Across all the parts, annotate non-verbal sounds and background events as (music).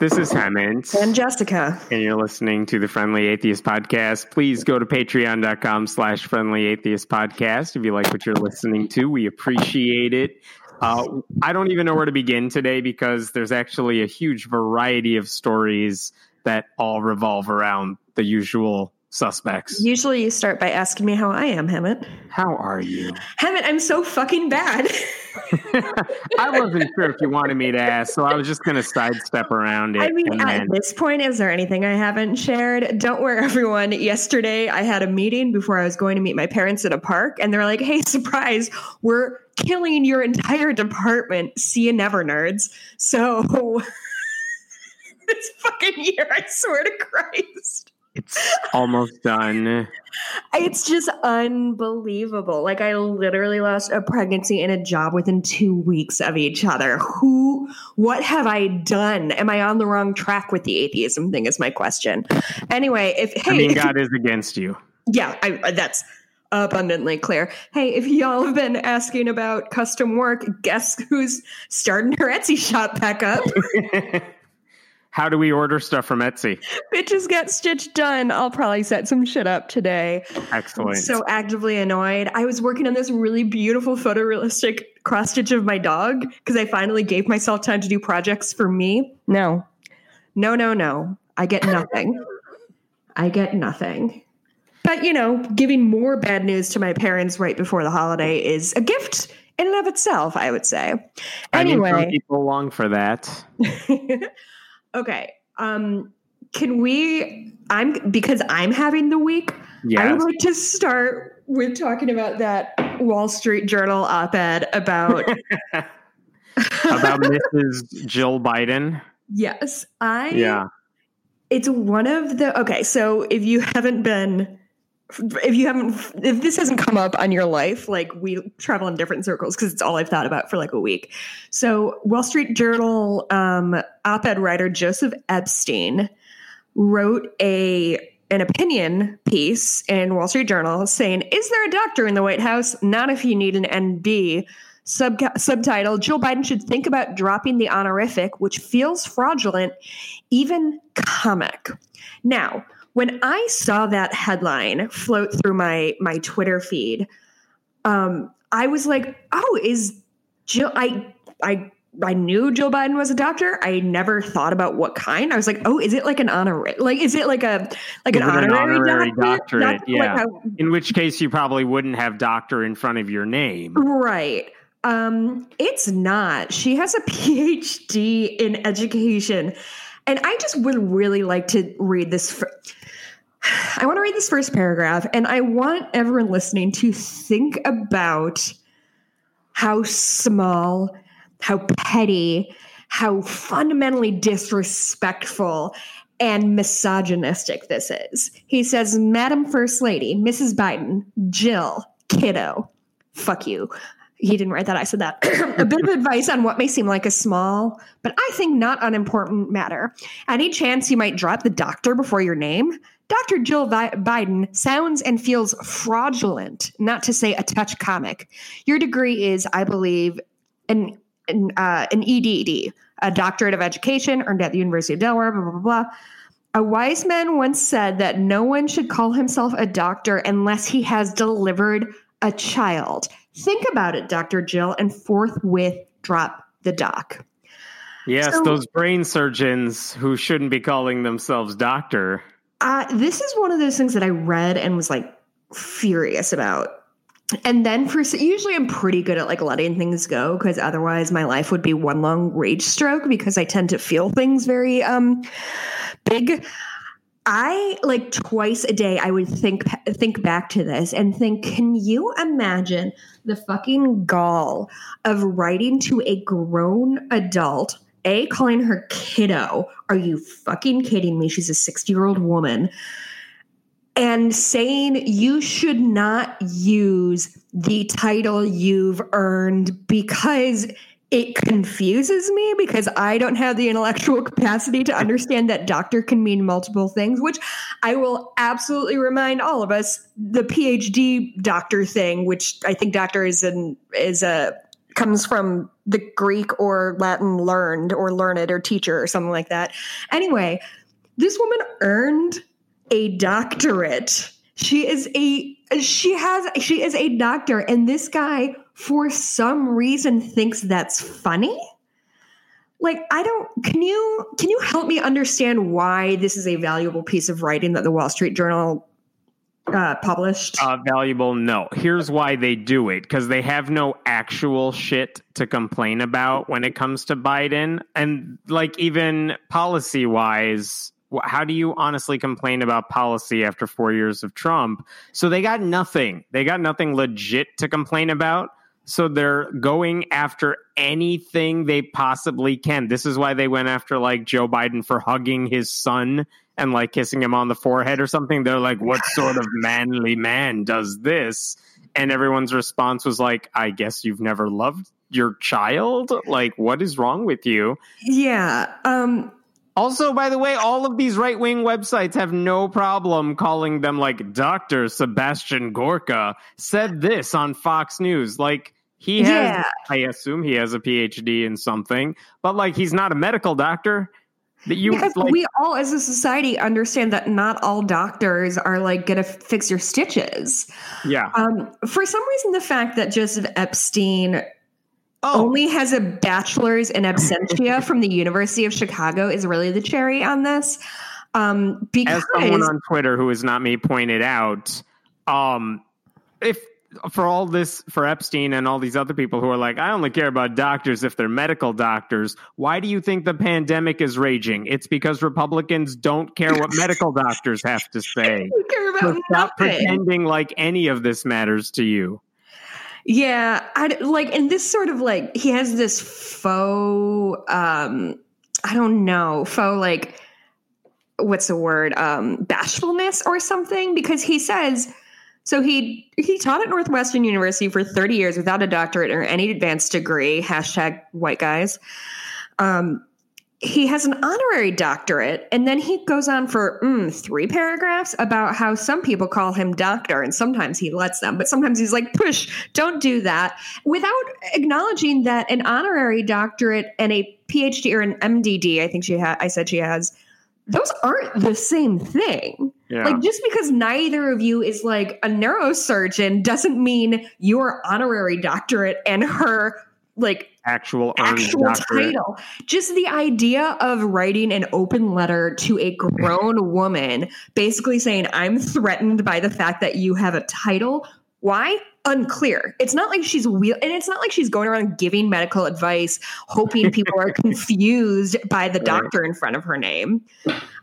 This is Hemant. And Jessica. And you're listening to the Friendly Atheist Podcast. Please go to patreon.com slash friendly atheist podcast if you like what you're listening to. We appreciate it. Uh, I don't even know where to begin today because there's actually a huge variety of stories that all revolve around the usual suspects. Usually you start by asking me how I am, Hemant. How are you? Hemant, I'm so fucking bad. (laughs) (laughs) I wasn't sure if you wanted me to ask, so I was just going to sidestep around it. I mean, at then... this point, is there anything I haven't shared? Don't worry, everyone. Yesterday, I had a meeting before I was going to meet my parents at a park, and they're like, hey, (laughs) surprise, we're killing your entire department. See you never, nerds. So, this fucking year, I swear to Christ. It's almost done. It's just unbelievable. Like I literally lost a pregnancy and a job within two weeks of each other. Who? What have I done? Am I on the wrong track with the atheism thing? Is my question. Anyway, if hey, I mean, God is against you. Yeah, I, uh, that's abundantly clear. Hey, if y'all have been asking about custom work, guess who's starting her Etsy shop back up? (laughs) How do we order stuff from Etsy? Bitches get stitch done. I'll probably set some shit up today. Excellent. I'm so actively annoyed. I was working on this really beautiful photorealistic cross stitch of my dog because I finally gave myself time to do projects for me. No, no, no, no. I get nothing. I get nothing. But you know, giving more bad news to my parents right before the holiday is a gift in and of itself. I would say. Anyway, I mean, people long for that. (laughs) Okay. Um, can we? I'm because I'm having the week. Yes. I would like to start with talking about that Wall Street Journal op-ed about (laughs) about Mrs. Jill Biden. Yes, I. Yeah. It's one of the okay. So if you haven't been if you haven't if this hasn't come up on your life like we travel in different circles because it's all i've thought about for like a week. So wall street journal um, op-ed writer joseph epstein wrote a an opinion piece in wall street journal saying is there a doctor in the white house? Not if you need an MD Sub- subtitle Joe Biden should think about dropping the honorific, which feels fraudulent, even comic. Now, when I saw that headline float through my my Twitter feed, um, I was like, "Oh, is Jill?" I I I knew Joe Biden was a doctor. I never thought about what kind. I was like, "Oh, is it like an honorary? Like, is it like a like an honorary, an honorary, doctor? doctorate?" yeah. Like a, in which case, you probably wouldn't have doctor in front of your name, right? Um, it's not. She has a (laughs) PhD in education, and I just would really like to read this. For, I want to read this first paragraph, and I want everyone listening to think about how small, how petty, how fundamentally disrespectful and misogynistic this is. He says, Madam First Lady, Mrs. Biden, Jill, kiddo, fuck you. He didn't write that, I said that. (clears throat) a bit of (laughs) advice on what may seem like a small, but I think not unimportant matter. Any chance you might drop the doctor before your name? Dr. Jill Biden sounds and feels fraudulent, not to say a touch comic. Your degree is, I believe, an an, uh, an EDD, a doctorate of education earned at the University of Delaware. Blah blah blah. blah. A wise man once said that no one should call himself a doctor unless he has delivered a child. Think about it, Dr. Jill, and forthwith drop the doc. Yes, so, those brain surgeons who shouldn't be calling themselves doctor. Uh, this is one of those things that I read and was like furious about. And then for usually I'm pretty good at like letting things go because otherwise my life would be one long rage stroke because I tend to feel things very um big. I like twice a day I would think think back to this and think can you imagine the fucking gall of writing to a grown adult A, calling her kiddo. Are you fucking kidding me? She's a 60 year old woman. And saying you should not use the title you've earned because it confuses me because I don't have the intellectual (laughs) capacity to understand that doctor can mean multiple things, which I will absolutely remind all of us the PhD doctor thing, which I think doctor is an is a comes from the Greek or Latin learned or learned or teacher or something like that. Anyway, this woman earned a doctorate. She is a she has she is a doctor and this guy for some reason thinks that's funny like i don't can you can you help me understand why this is a valuable piece of writing that the wall street journal uh, published uh, valuable no here's why they do it because they have no actual shit to complain about when it comes to biden and like even policy wise how do you honestly complain about policy after four years of Trump? So they got nothing. They got nothing legit to complain about. So they're going after anything they possibly can. This is why they went after like Joe Biden for hugging his son and like kissing him on the forehead or something. They're like, what sort of (laughs) manly man does this? And everyone's response was like, I guess you've never loved your child. Like, what is wrong with you? Yeah. Um, also, by the way, all of these right wing websites have no problem calling them like Dr. Sebastian Gorka said this on Fox News. Like, he has, yeah. I assume he has a PhD in something, but like, he's not a medical doctor. That you because like, we all as a society understand that not all doctors are like gonna fix your stitches. Yeah. Um, for some reason, the fact that Joseph Epstein oh. only has a bachelor's in absentia (laughs) from the University of Chicago is really the cherry on this. Um, because as someone on Twitter who is not me pointed out, um, if for all this for Epstein and all these other people who are like, I only care about doctors if they're medical doctors. Why do you think the pandemic is raging? It's because Republicans don't care what medical doctors have to say. (laughs) care about so stop pretending like any of this matters to you. Yeah, I like, and this sort of like he has this faux, um, I don't know, faux like what's the word, um, bashfulness or something because he says. So he he taught at Northwestern University for 30 years without a doctorate or any advanced degree. Hashtag white guys. Um, he has an honorary doctorate and then he goes on for mm, three paragraphs about how some people call him doctor and sometimes he lets them but sometimes he's like push don't do that without acknowledging that an honorary doctorate and a phd or an mdd i think she had i said she has those aren't the same thing yeah. like just because neither of you is like a neurosurgeon doesn't mean your honorary doctorate and her like actual actual title. Just the idea of writing an open letter to a grown (laughs) woman, basically saying, "I'm threatened by the fact that you have a title." Why? Unclear. It's not like she's wheel, and it's not like she's going around giving medical advice, hoping people are (laughs) confused by the doctor in front of her name.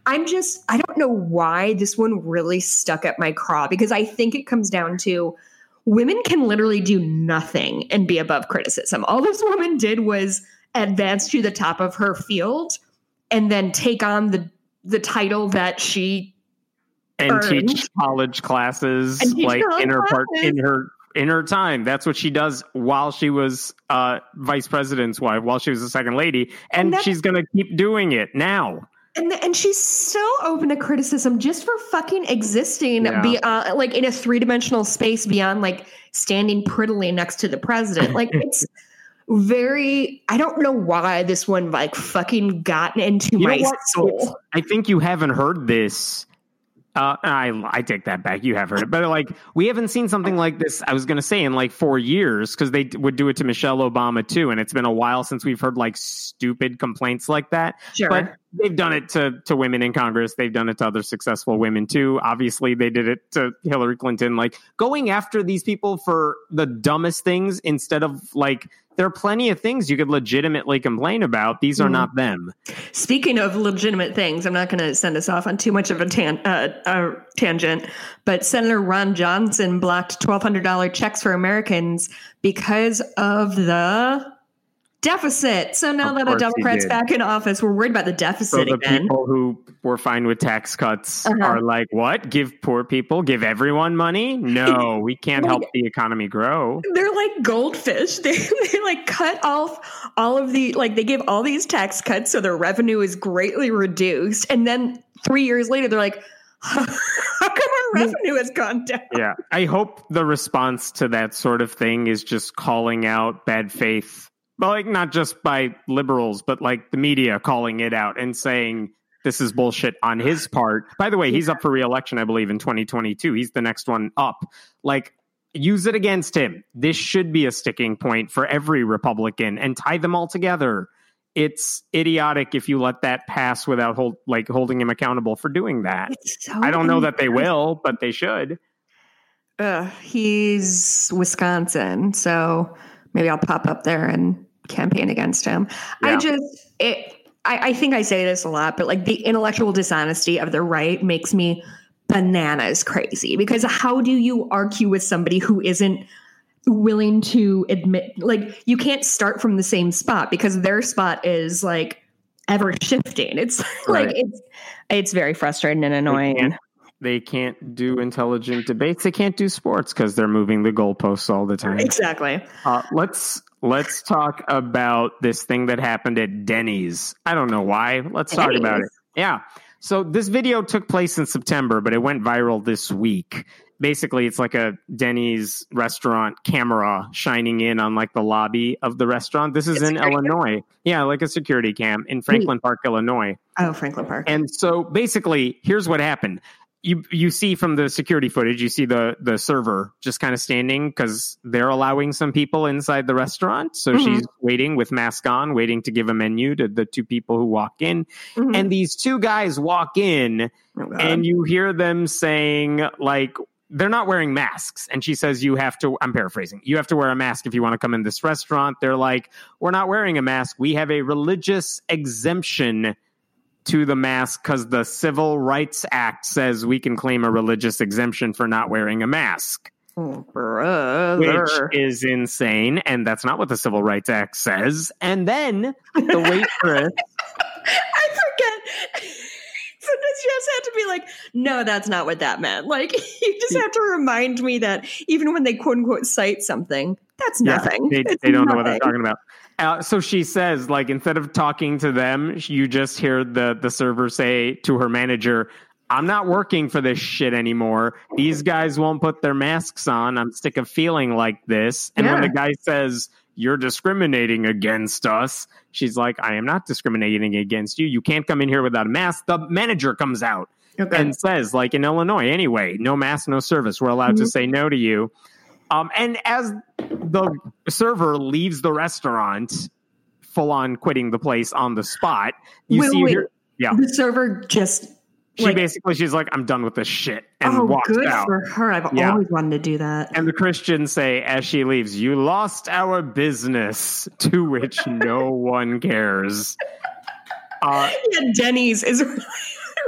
I'm just, I don't know why this one really stuck at my craw because I think it comes down to women can literally do nothing and be above criticism. All this woman did was advance to the top of her field and then take on the the title that she and earned. teach college classes teach like college in her classes. part in her in her time. That's what she does while she was uh, vice president's wife, while she was a second lady, and, and she's going to keep doing it now and and she's so open to criticism just for fucking existing yeah. beyond like in a three-dimensional space beyond like standing prettily next to the president like (laughs) it's very i don't know why this one like fucking got into you my soul i think you haven't heard this uh, I I take that back. You have heard it, but like we haven't seen something like this. I was going to say in like four years because they would do it to Michelle Obama too, and it's been a while since we've heard like stupid complaints like that. Sure. But they've done it to to women in Congress. They've done it to other successful women too. Obviously, they did it to Hillary Clinton. Like going after these people for the dumbest things instead of like there are plenty of things you could legitimately complain about. These are mm. not them. Speaking of legitimate things, I'm not going to send us off on too much of a, tan- uh, a tangent, but Senator Ron Johnson blocked $1,200 checks for Americans because of the deficit. So now Of that a Democrat's back in office, we're worried about the So deficit the again. people who were fine with tax cuts Uh-huh. are like, what? Give poor people, give everyone money? No, (laughs) we can't help the economy grow. They're like goldfish. (laughs) They, they like cut off all of the like they give all these tax cuts so their revenue is greatly reduced, and then three years later they're like, (laughs) "How come our revenue has gone down?" Yeah. I hope the response to that sort of thing is just calling out bad faith. Like not just by liberals, but like the media calling it out and saying this is bullshit on his part. By the way, he's up for reelection, I believe, in 2022. He's the next one up. Like, use it against him. This should be a sticking point for every Republican and tie them all together. It's idiotic if you let that pass without hold, like holding him accountable for doing that. So I don't know that they will, but they should. Ugh, he's Wisconsin, so maybe I'll pop up there and campaign against him. I just it. I, I think I say this a lot, but like the intellectual dishonesty of the right makes me bananas crazy. Because how do you argue with somebody who isn't willing to admit? Like you can't start from the same spot because their spot is like ever shifting. It's (laughs) like Right. it's it's very frustrating and can't annoying. they can't do intelligent debates. They can't do sports because they're moving the goalposts all the time. Exactly. Uh, let's let's talk about this thing that happened at Denny's. I don't know why. Let's talk about it. Yeah. So this video took place in September, but it went viral this week. Basically, it's like a Denny's restaurant camera shining in on like the lobby of the restaurant. This is A in cam? Illinois. Yeah, like a security cam in Franklin Park, Illinois. Oh, Franklin Park. And so basically, here's what happened. You you see from the security footage, you see the the server just kind of standing because they're allowing some people inside the restaurant. So Mhm. she's waiting with mask on, waiting to give a menu to the two people who walk in. Mhm. And these two guys walk in, Oh, and you hear them saying like they're not wearing masks and she says you have to i'm paraphrasing you have to wear a mask if you want to come in this restaurant they're like we're not wearing a mask we have a religious exemption to the mask because the civil rights act says we can claim a religious exemption for not wearing a mask Oh, brother. which is insane and that's not what the civil rights act says and then the waitress (laughs) I forget. Sometimes you just have to be like, no, that's not what that meant. Like, (laughs) you just have to remind me that even when they quote unquote cite something, that's Yeah, nothing. they, they don't know what they're talking about. Uh, so she says, like, instead of talking to them, you just hear the the server say to her manager, "I'm not working for this shit anymore. These guys won't put their masks on. I'm sick of feeling like this." And when the guy says, "You're discriminating against us," she's like, "I am not discriminating against you. You can't come in here without a mask." The manager comes out Okay. and says, like in Illinois, anyway, no mask, no service. We're allowed to Mhm. say no to you. Um, and as the server leaves the restaurant, full on quitting the place on the spot, you Wait, see wait. her. Yeah, the server just she like, basically she's like, "I'm done with this shit," and oh, walks good out. for her. I've Yeah. always wanted to do that. And the Christians say, as she leaves, "You lost our business," to which no (laughs) one cares. Uh, yeah, Denny's is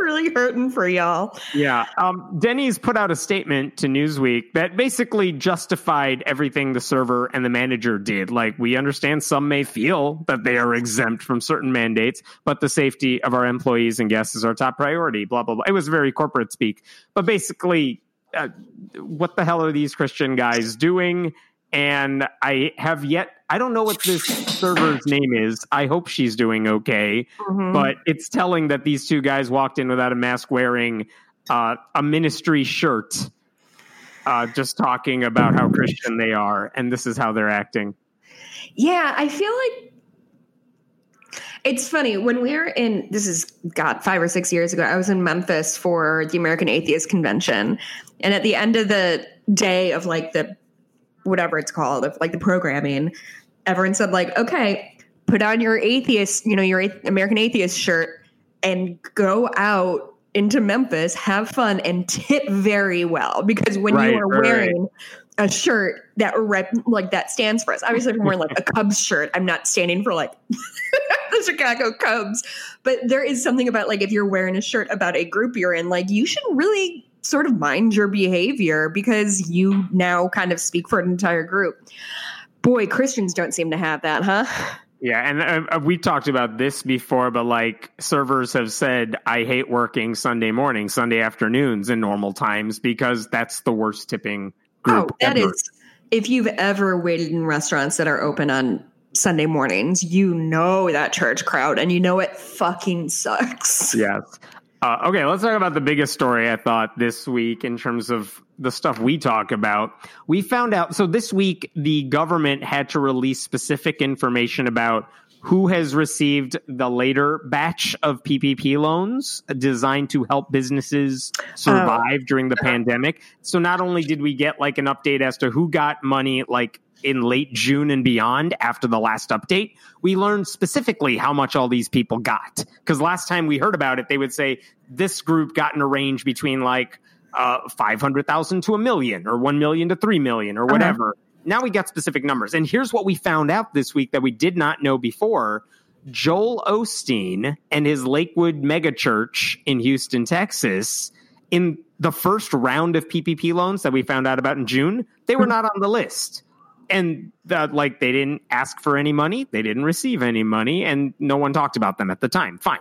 really, hurting for y'all. Yeah. Um, Denny's put out a statement to Newsweek that basically justified everything the server and the manager did. Like, we understand some may feel that they are exempt from certain mandates, but the safety of our employees and guests is our top priority, blah, blah, blah. It was very corporate speak. But basically, uh, what the hell are these Christian guys doing? And I have yet, I don't know what this server's name is. I hope she's doing okay Mhm. but it's telling that these two guys walked in without a mask wearing uh, a ministry shirt uh, just talking about how christian they are and this is how they're acting Yeah, I feel like it's funny when we were in this is God five or six years ago. I was in Memphis for the American Atheist Convention, and at the end of the day of like the whatever it's called of like the programming, everyone said like, okay, put on your atheist, you know, your American Atheist shirt, and go out into Memphis, have fun, and tip very well because when Right, you are right, wearing a shirt that rep like that stands for us. Obviously, if I'm wearing like a Cubs shirt, I'm not standing for like (laughs) the Chicago Cubs. But there is something about like if you're wearing a shirt about a group you're in, like you should really sort of mind your behavior because you now kind of speak for an entire group. Boy, Christians don't seem to have that, huh? Yeah, and uh, we talked about this before, but like servers have said, I hate working Sunday mornings, Sunday afternoons in normal times because that's the worst tipping group. Oh, that ever. is. If you've ever waited in restaurants that are open on Sunday mornings, you know that church crowd, and you know it fucking sucks. Yes. Uh, okay, let's talk about the biggest story I thought this week in terms of the stuff we talk about. We found out so this week the government had to release specific information about who has received the later batch of PPP loans designed to help businesses survive during the pandemic. So not only did we get like an update as to who got money like in late June and beyond after the last update, we learned specifically how much all these people got. Because last time we heard about it, they would say this group got in a range between like uh, 500,000 to a million or 1 million to 3 million or whatever. Now we got specific numbers. And here's what we found out this week that we did not know before. Joel Osteen and his Lakewood megachurch in Houston, Texas, in the first round of PPP loans that we found out about in June, they were not on the list. And the, like they didn't ask for any money. They didn't receive any money and no one talked about them at the time. Fine.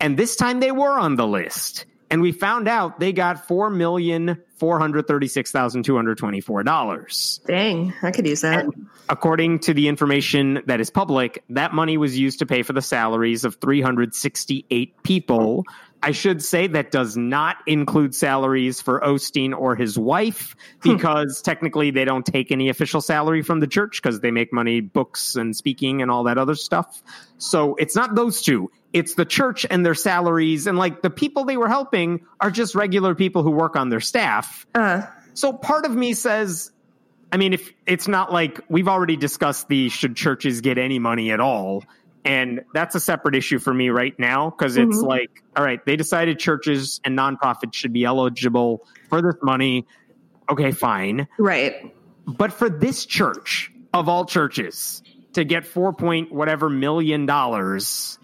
And this time they were on the list and we found out they got four million four hundred thirty six thousand two hundred twenty four dollars. Dang, I could use that. According to the information that is public, that money was used to pay for the salaries of three hundred sixty eight people. I should say that does not include salaries for Osteen or his wife hmm. because technically they don't take any official salary from the church because they make money books and speaking and all that other stuff. So it's not those two. It's the church and their salaries and like the people they were helping are just regular people who work on their staff. Uh, So part of me says I mean if it's not like we've already discussed the should churches get any money at all and that's a separate issue for me right now because it's Mhm. like, all right, they decided churches and nonprofits should be eligible for this money. Okay, fine. right. But for this church of all churches to get four point whatever million dollars,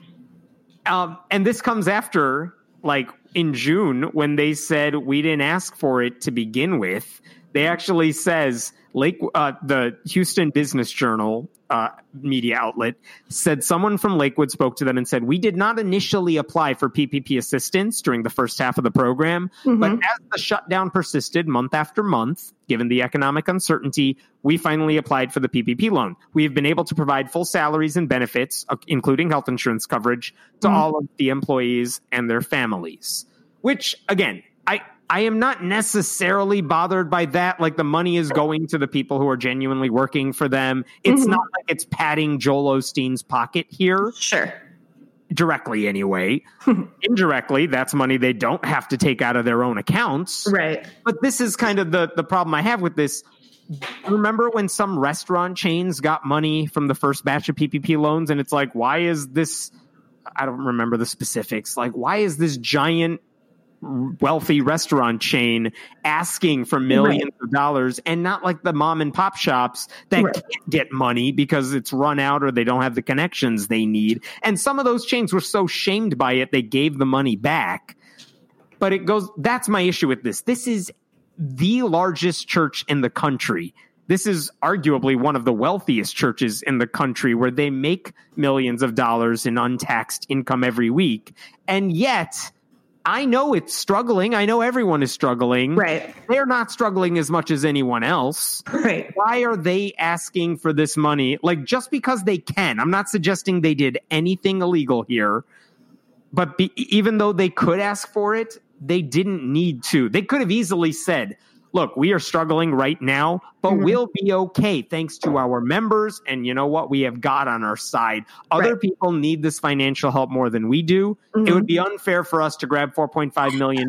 um, and this comes after like in June when they said we didn't ask for it to begin with. They actually says Lake uh, the Houston Business Journal uh, media outlet said someone from Lakewood spoke to them and said we did not initially apply for PPP assistance during the first half of the program, but Mhm. as the shutdown persisted month after month, given the economic uncertainty, we finally applied for the PPP loan. We have been able to provide full salaries and benefits, uh, including health insurance coverage, to Mhm. all of the employees and their families. Which, again, I I am not necessarily bothered by that. Like the money is going to the people who are genuinely working for them. It's Mhm. not like it's padding Joel Osteen's pocket here Sure. directly anyway. (laughs) Indirectly, that's money they don't have to take out of their own accounts. Right. But this is kind of the the problem I have with this. Remember when some restaurant chains got money from the first batch of PPP loans and it's like why is this I don't remember the specifics. Like why is this giant wealthy restaurant chain asking for millions of dollars and not like the mom and pop shops that Right. can't get money because it's run out or they don't have the connections they need. And some of those chains were so shamed by it they gave the money back. But it goes that's my issue with this. This is the largest church in the country. This is arguably one of the wealthiest churches in the country where they make millions of dollars in untaxed income every week. And yet, I know it's struggling. I know everyone is struggling. Right. They're not struggling as much as anyone else. Right. Why are they asking for this money? Like, just because they can. I'm not suggesting they did anything illegal here, but be, even though they could ask for it, they didn't need to. They could have easily said, look, we are struggling right now, but Mhm. we'll be okay thanks to our members. And you know what? We have God on our side. Other Right. people need this financial help more than we do. It Mhm. would be unfair for us to grab $4.5 million.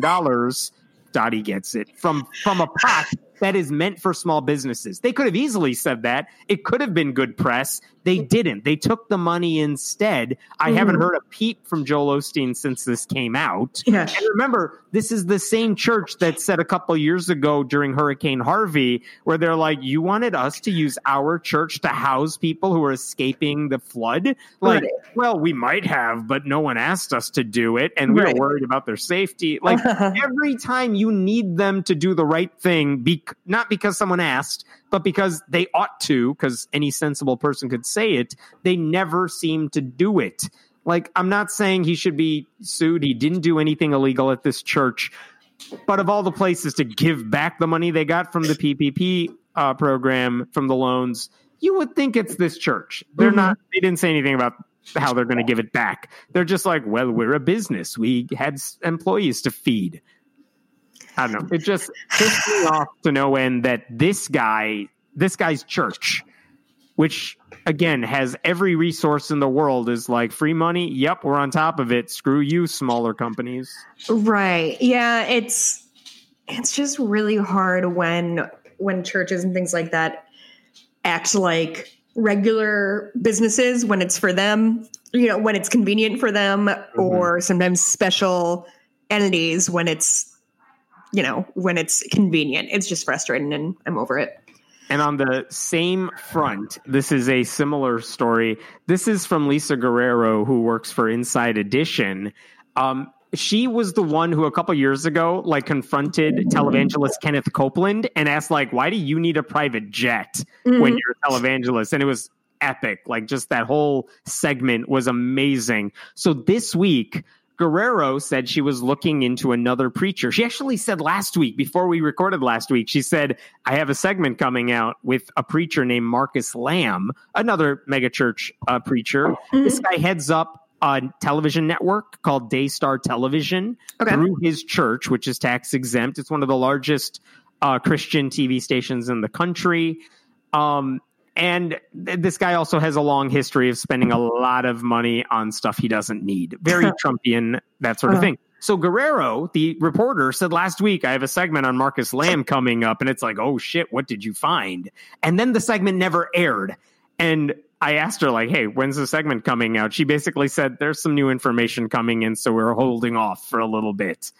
Dottie gets it from from a pot that is meant for small businesses. They could have easily said that. It could have been good press. They didn't. They took the money instead. I haven't Mhm. heard a peep from Joel Osteen since this came out. Yeah. And remember, this is the same church that said a couple years ago during Hurricane Harvey, where they're like, "You wanted us to use our church to house people who are escaping the flood." Like, Right. well, we might have, but no one asked us to do it, and we Right. were worried about their safety. Like (laughs) every time you need them to do the right thing bec- not because someone asked, but because they ought to, because any sensible person could say it. They never seem to do it. Like, I'm not saying he should be sued. He didn't do anything illegal at this church. But of all the places to give back the money they got from the PPP uh, program, from the loans, you would think it's this church. They're mm-hmm. not, they didn't say anything about how they're going to give it back. They're just like, well, we're a business. We had employees to feed. I don't know. It just pissed me off to no end that this guy, this guy's church, which again has every resource in the world, is like free money. Yep, we're on top of it. Screw you, smaller companies. Right. Yeah. It's it's just really hard when when churches and things like that act like regular businesses when it's for them, you know, when it's convenient for them, mm-hmm. or sometimes special entities when it's, you know, when it's convenient. It's just frustrating and I'm over it. And on the same front, this is a similar story. This is from Lisa Guerrero, who works for Inside Edition. Um, she was the one who a couple years ago like confronted televangelist Kenneth Copeland and asked like why do you need a private jet mm-hmm. when you're a televangelist and it was epic like just that whole segment was amazing so this week Guerrero said she was looking into another preacher. She actually said last week, before we recorded last week, she said, I have a segment coming out with a preacher named Marcus Lamb, another megachurch uh, preacher. Mm-hmm. This guy heads up a television network called Daystar Television okay. through his church, which is tax exempt. It's one of the largest uh, Christian TV stations in the country. Um, and th- this guy also has a long history of spending a lot of money on stuff he doesn't need. Very (laughs) Trumpian, that sort of uh-huh. thing. So Guerrero, the reporter, said last week, I have a segment on Marcus Lamb coming up. And it's like, oh shit, what did you find? And then the segment never aired. And I asked her, like, hey, when's the segment coming out? She basically said, there's some new information coming in, so we're holding off for a little bit.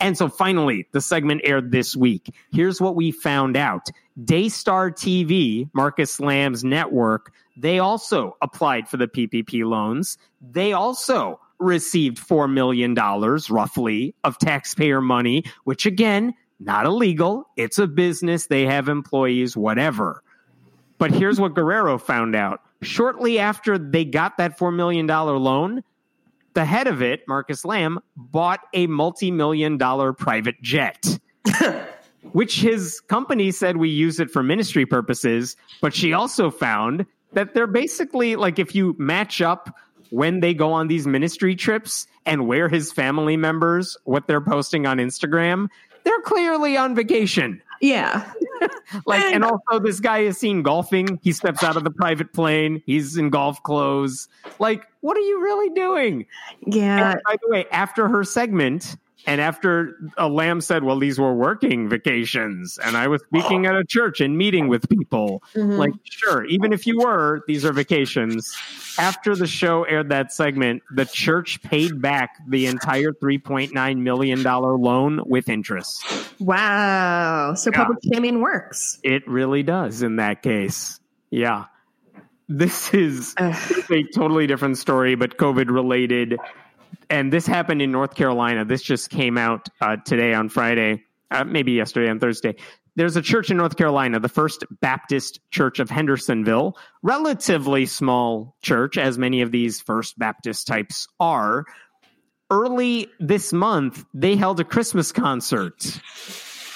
And so finally, the segment aired this week. Here's what we found out Daystar TV, Marcus Lamb's network, they also applied for the PPP loans. They also received $4 million, roughly, of taxpayer money, which again, not illegal. It's a business. They have employees, whatever. But here's what Guerrero found out shortly after they got that $4 million loan, the head of it, Marcus Lamb, bought a multi million dollar private jet, (laughs) which his company said we use it for ministry purposes. But she also found that they're basically like if you match up when they go on these ministry trips and where his family members, what they're posting on Instagram, they're clearly on vacation. Yeah. (laughs) like, and, also this guy is seen golfing. He steps out of the private plane. He's in golf clothes. Like, what are you really doing? Yeah. And by the way, after her segment, and after a lamb said, Well, these were working vacations, and I was speaking at a church and meeting with people, mm-hmm. like, sure, even if you were, these are vacations. After the show aired that segment, the church paid back the entire $3.9 million loan with interest. Wow. So yeah. public shaming works. It really does in that case. Yeah. This is a totally different story, but COVID related and this happened in North Carolina. This just came out uh, today on Friday, uh, maybe yesterday on Thursday. There's a church in North Carolina, the First Baptist Church of Hendersonville, relatively small church, as many of these First Baptist types are. Early this month, they held a Christmas concert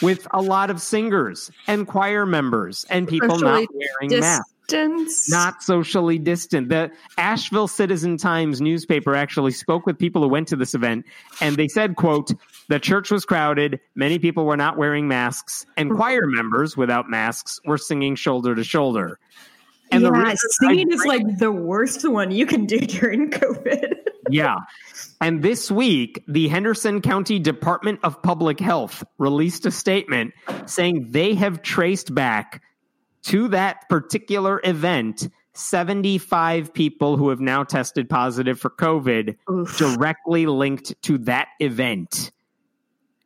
with a lot of singers and choir members and people not wearing masks distance. Not socially distant. The Asheville Citizen Times newspaper actually spoke with people who went to this event and they said, quote, the church was crowded, many people were not wearing masks, and mm-hmm. choir members without masks were singing shoulder to shoulder. And yeah, the singing is like the worst one you can do (laughs) during COVID. yeah. And this week, the Henderson County Department of Public Health released a statement saying they have traced back to that particular event 75 people who have now tested positive for COVID Oof. directly linked to that event.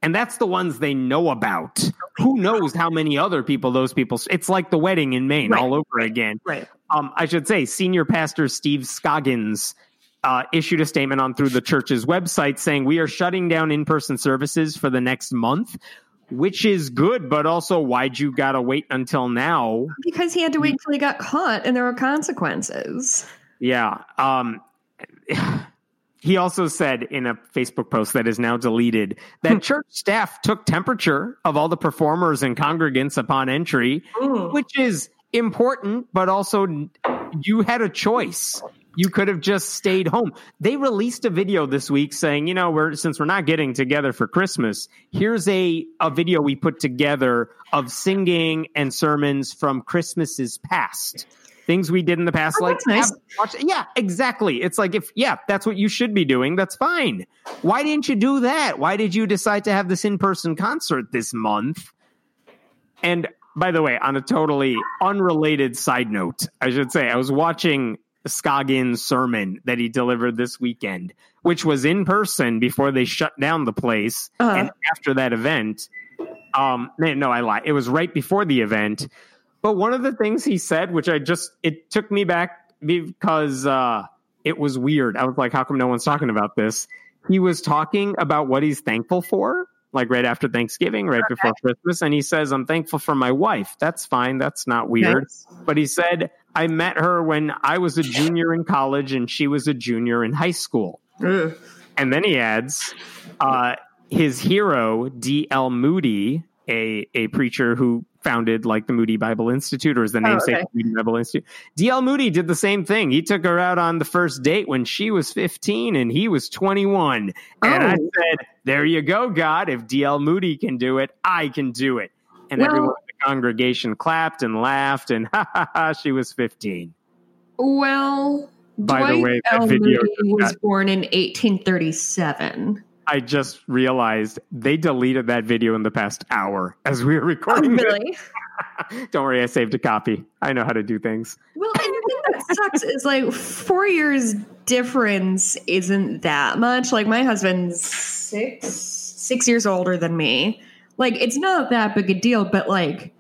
And that's the ones they know about. Who knows how many other people those people? It's like the wedding in Maine right. all over again. Right. Um, I should say, senior pastor Steve Scoggins uh, issued a statement on through the church's website saying we are shutting down in-person services for the next month which is good, but also why'd you gotta wait until now? Because he had to wait until he got caught and there were consequences. Yeah. Um, (sighs) he also said in a Facebook post that is now deleted that Hmm. church staff took temperature of all the performers and congregants upon entry, Ooh. which is important, but also you had a choice. You could have just stayed home. They released a video this week saying, you know, we're since we're not getting together for Christmas, here's a a video we put together of singing and sermons from Christmases past. Things we did in the past, Oh, like nice. yeah, exactly. It's like if yeah, that's what you should be doing. That's fine. Why didn't you do that? Why did you decide to have this in person concert this month? And by the way, on a totally unrelated side note, I should say I was watching Scoggins' sermon that he delivered this weekend, which was in person before they shut down the place, Uh-huh. and after that event. Um, man, no, I lied. It was right before the event. But one of the things he said, which I just it took me back because uh, it was weird. I was like, how come no one's talking about this? He was talking about what he's thankful for, like right after Thanksgiving, right before Christmas, and he says, "I'm thankful for my wife." That's fine. That's not weird. Nice. But he said, "I met her when I was a junior in college, and she was a junior in high school." Ugh. And then he adds, uh, his hero, D.L. Moody, a, a preacher who founded like the Moody Bible Institute or is the Oh, namesake okay. of Moody Bible Institute. D.L. Moody did the same thing. He took her out on the first date when she was 15 and he was 21. And I Oh. said, there you go, God. If D.L. Moody can do it, I can do it. And Well- everyone in the congregation clapped and laughed and (laughs) ha ha ha, she was 15. Well, By the Dwight way, that L. video Moody was got- born in 1837. I just realized they deleted that video in the past hour as we were Oh, recording. this. really? (laughs) Don't worry, I saved a copy. I know how to do things. Well, and the thing that sucks is like four years difference isn't that much. Like my husband's six six years older than me. Like it's not that big a deal, but like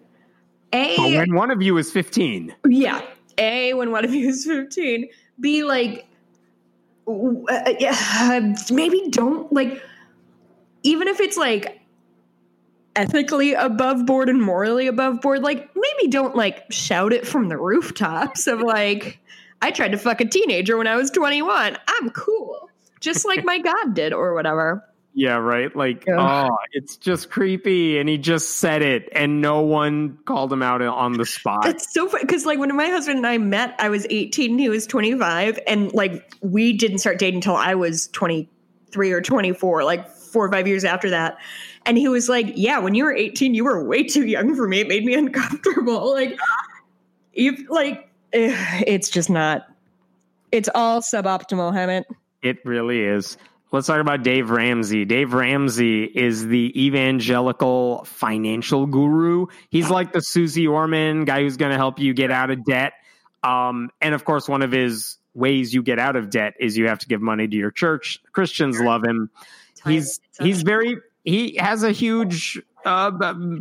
But a when one of you is 15, yeah a when one of you is fifteen. B like uh, yeah maybe don't like even if it's like ethically above board and morally above board like maybe don't like shout it from the rooftops of like i tried to fuck a teenager when i was 21 i'm cool. Just like my (laughs) god did or whatever yeah, right? Like, Yeah. oh, it's just creepy. And he just said it, and no one called him out on the spot. It's so funny because, like, when my husband and I met, I was 18 and he was 25. And, like, we didn't start dating until I was 23 or 24, like, four or five years after that. And he was like, Yeah, when you were 18, you were way too young for me. It made me (laughs) uncomfortable. Like, you, like, it's just not, it's all suboptimal, Hemant. It really is. Let's talk about Dave Ramsey. Dave Ramsey is the evangelical financial guru. He's like the Susie Orman guy who's going to help you get out of debt. Um, and of course, one of his ways you get out of debt is you have to give money to your church. Christians love him. He's he's very he has a huge uh,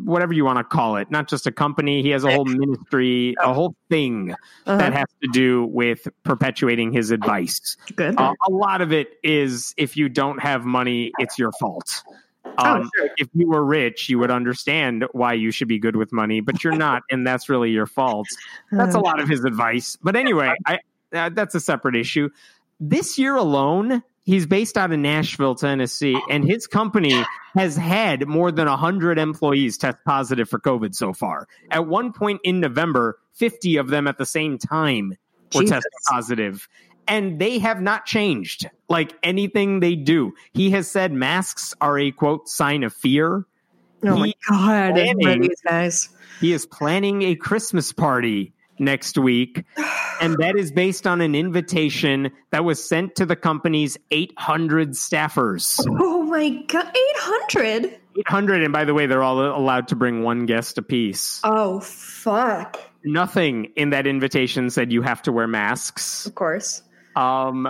whatever you want to call it, not just a company. He has a whole (laughs) ministry, a whole thing Uh-huh. that has to do with perpetuating his advice. good. Uh, a lot of it is if you don't have money, it's your fault. Um, Oh, sure. If you were rich, you would understand why you should be good with money, but you're (laughs) not, and that's really your fault. That's a lot of his advice. But anyway, I, uh, that's a separate issue. This year alone, he's based out of Nashville, Tennessee, and his company has had more than 100 employees test positive for COVID so far. At one point in November, 50 of them at the same time were Jesus. tested positive. And they have not changed like anything they do. He has said masks are a quote sign of fear. Oh my God. Planning- these guys. He is planning a Christmas party next week, and that is based on an invitation that was sent to the company's 800 staffers. Oh my God. 800? 800, and by the way, they're all allowed to bring one guest apiece. Oh, fuck. Nothing in that invitation said you have to wear masks. Of course. Um,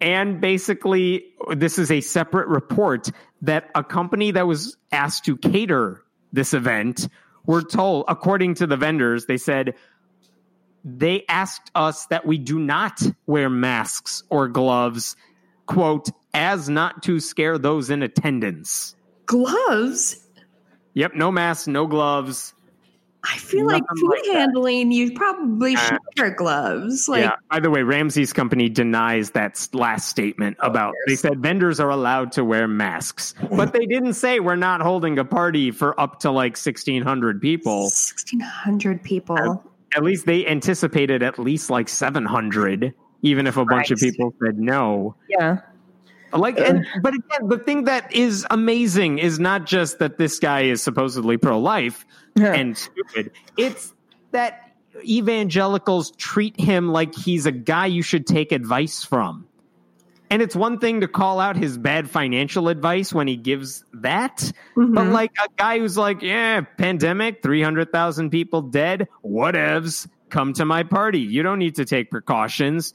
and basically, this is a separate report that a company that was asked to cater this event were told, according to the vendors, they said they asked us that we do not wear masks or gloves, quote, as not to scare those in attendance. Gloves? Yep, no mask, no gloves. I feel like food like that. handling, you probably should Uh, wear gloves. Like, yeah. By the way, Ramsey's company denies that last statement about. They said vendors are allowed to wear masks, but they didn't say we're not holding a party for up to like sixteen hundred people. 1,600 people. At least they anticipated at least like seven hundred, even if a bunch of people said no. yeah. Like, and, but again, the thing that is amazing is not just that this guy is supposedly pro life and stupid. It's that evangelicals treat him like he's a guy you should take advice from. And it's one thing to call out his bad financial advice when he gives that, but Mhm. like a guy who's like, yeah, pandemic, 300,000 people dead, whatevs, come to my party. You don't need to take precautions.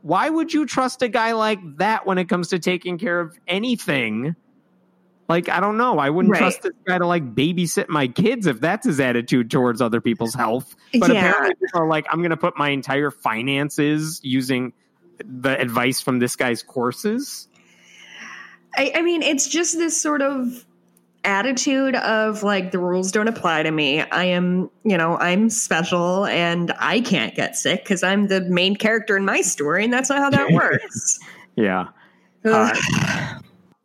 Why would you trust a guy like that when it comes to taking care of anything? Like, I don't know. I wouldn't Right. trust this guy to like babysit my kids if that's his attitude towards other people's health. But Yeah. apparently, people are like, I'm going to put my entire finances using the advice from this guy's courses. I, I mean, it's just this sort of attitude of like the rules don't apply to me. I am, you know, I'm special and I can't get sick because I'm the main character in my story, and that's not how that (laughs) works. Yeah. Ugh. Uh,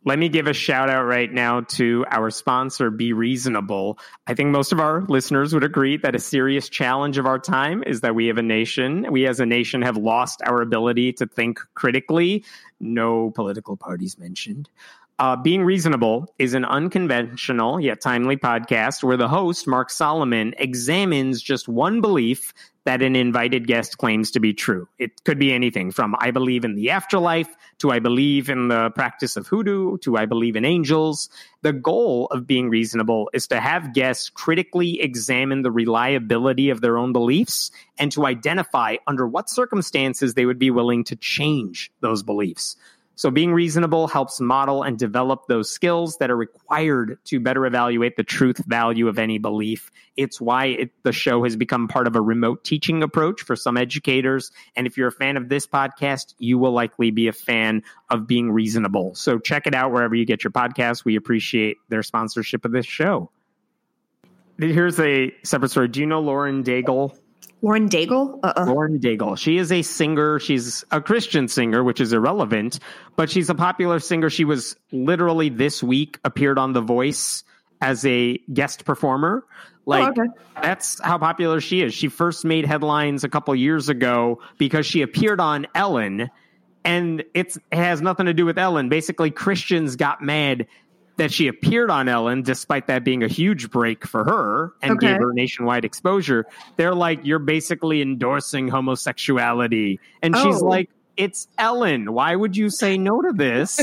Let me give a shout out right now to our sponsor, Be Reasonable. I think most of our listeners would agree that a serious challenge of our time is that we have a nation, we as a nation have lost our ability to think critically. No political parties mentioned. Uh, Being Reasonable is an unconventional yet timely podcast where the host, Mark Solomon, examines just one belief that an invited guest claims to be true. It could be anything from I believe in the afterlife to I believe in the practice of hoodoo to I believe in angels. The goal of being reasonable is to have guests critically examine the reliability of their own beliefs and to identify under what circumstances they would be willing to change those beliefs. So being reasonable helps model and develop those skills that are required to better evaluate the truth value of any belief. It's why it, the show has become part of a remote teaching approach for some educators. And if you're a fan of this podcast, you will likely be a fan of being reasonable. So check it out wherever you get your podcasts. We appreciate their sponsorship of this show. Here's a separate story. Do you know Lauren Daigle? Lauren Daigle? Uh-uh. Lauren Daigle. She is a singer. She's a Christian singer, which is irrelevant, but she's a popular singer. She was literally this week appeared on The Voice as a guest performer. Oh, like Oh, okay. that's how popular she is. She first made headlines a couple years ago because she appeared on Ellen, and it's, it has nothing to do with Ellen. Basically, Christians got mad that she appeared on Ellen, despite that being a huge break for her and Okay. gave her nationwide exposure. They're like, you're basically endorsing homosexuality. And she's Oh. like, it's Ellen. Why would you say no to this?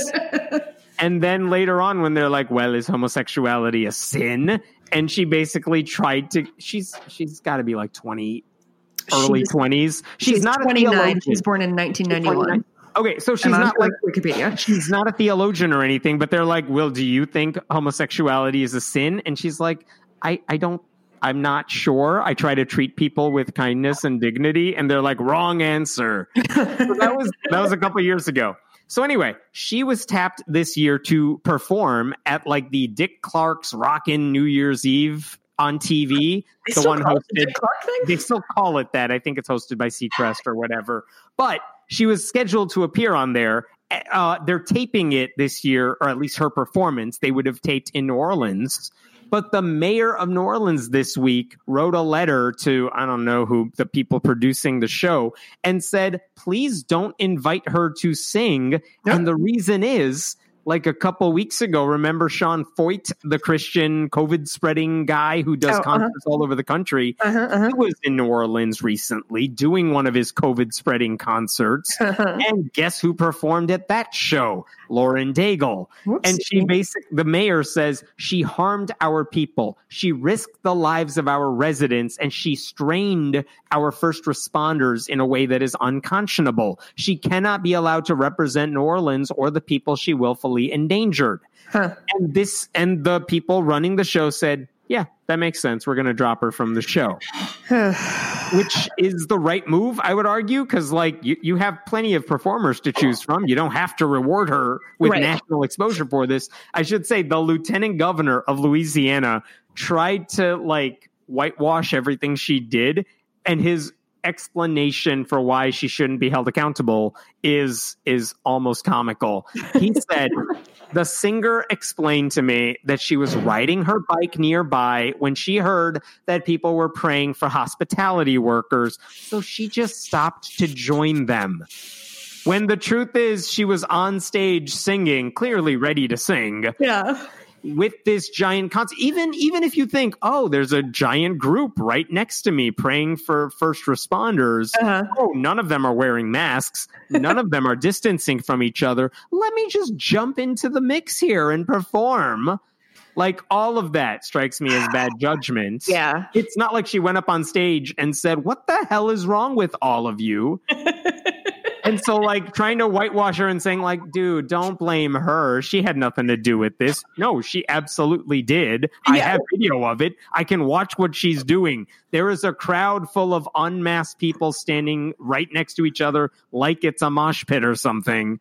(laughs) and then later on, when they're like, well, is homosexuality a sin? And she basically tried to, she's, she's got to be like 20, early She's- 20s. She's, She's not 29. She's born in 1991. 29. Okay, so she's not like Wikipedia. (laughs) she's not a theologian or anything, but they're like, "Well, do you think homosexuality is a sin?" And she's like, "I I don't I'm not sure. I try to treat people with kindness and dignity." And they're like, "Wrong answer." so that was that was a couple years ago. So anyway, she was tapped this year to perform at like the Dick Clark's Rockin' New Year's Eve on TV. They the still one the hosted Dick Clark thing? they still call it that. I think it's hosted by Seacrest or whatever. But she was scheduled to appear on there. Uh, they're taping it this year, or at least her performance. They would have taped in New Orleans. But the mayor of New Orleans this week wrote a letter to, I don't know who, the people producing the show, and said, please don't invite her to sing. Yeah. And the reason is, like a couple weeks ago, remember Sean Feucht, the Christian COVID spreading guy who does Oh, uh-huh. concerts all over the country? Uh-huh, uh-huh. He was in New Orleans recently doing one of his COVID spreading concerts. Uh-huh. And guess who performed at that show? Lauren Daigle. Whoops. And she basic the mayor says she harmed our people. She risked the lives of our residents and she strained our first responders in a way that is unconscionable. She cannot be allowed to represent New Orleans or the people she willfully endangered. Huh. And this and the people running the show said, "Yeah, that makes sense. We're going to drop her from the show." (sighs) which is the right move, I would argue, because like you, you have plenty of performers to choose from. You don't have to reward her with Right. national exposure for this. I should say the lieutenant governor of Louisiana tried to like whitewash everything she did, and his explanation for why she shouldn't be held accountable is is almost comical. He (laughs) said the singer explained to me that she was riding her bike nearby when she heard that people were praying for hospitality workers, so she just stopped to join them. When the truth is she was on stage singing, clearly ready to sing Yeah. With this giant concert. Even even if you think, oh, there's a giant group right next to me praying for first responders. Uh-huh. Oh, none of them are wearing masks. None of them are distancing from each other. Let me just jump into the mix here and perform. Like all of that strikes me as bad judgment. Yeah. It's not like she went up on stage and said, What the hell is wrong with all of you? (laughs) and so, like, trying to whitewash her and saying, like, dude, don't blame her. She had nothing to do with this. No, she absolutely did. I have video of it. I can watch what she's doing. There is a crowd full of unmasked people standing right next to each other like it's a mosh pit or something.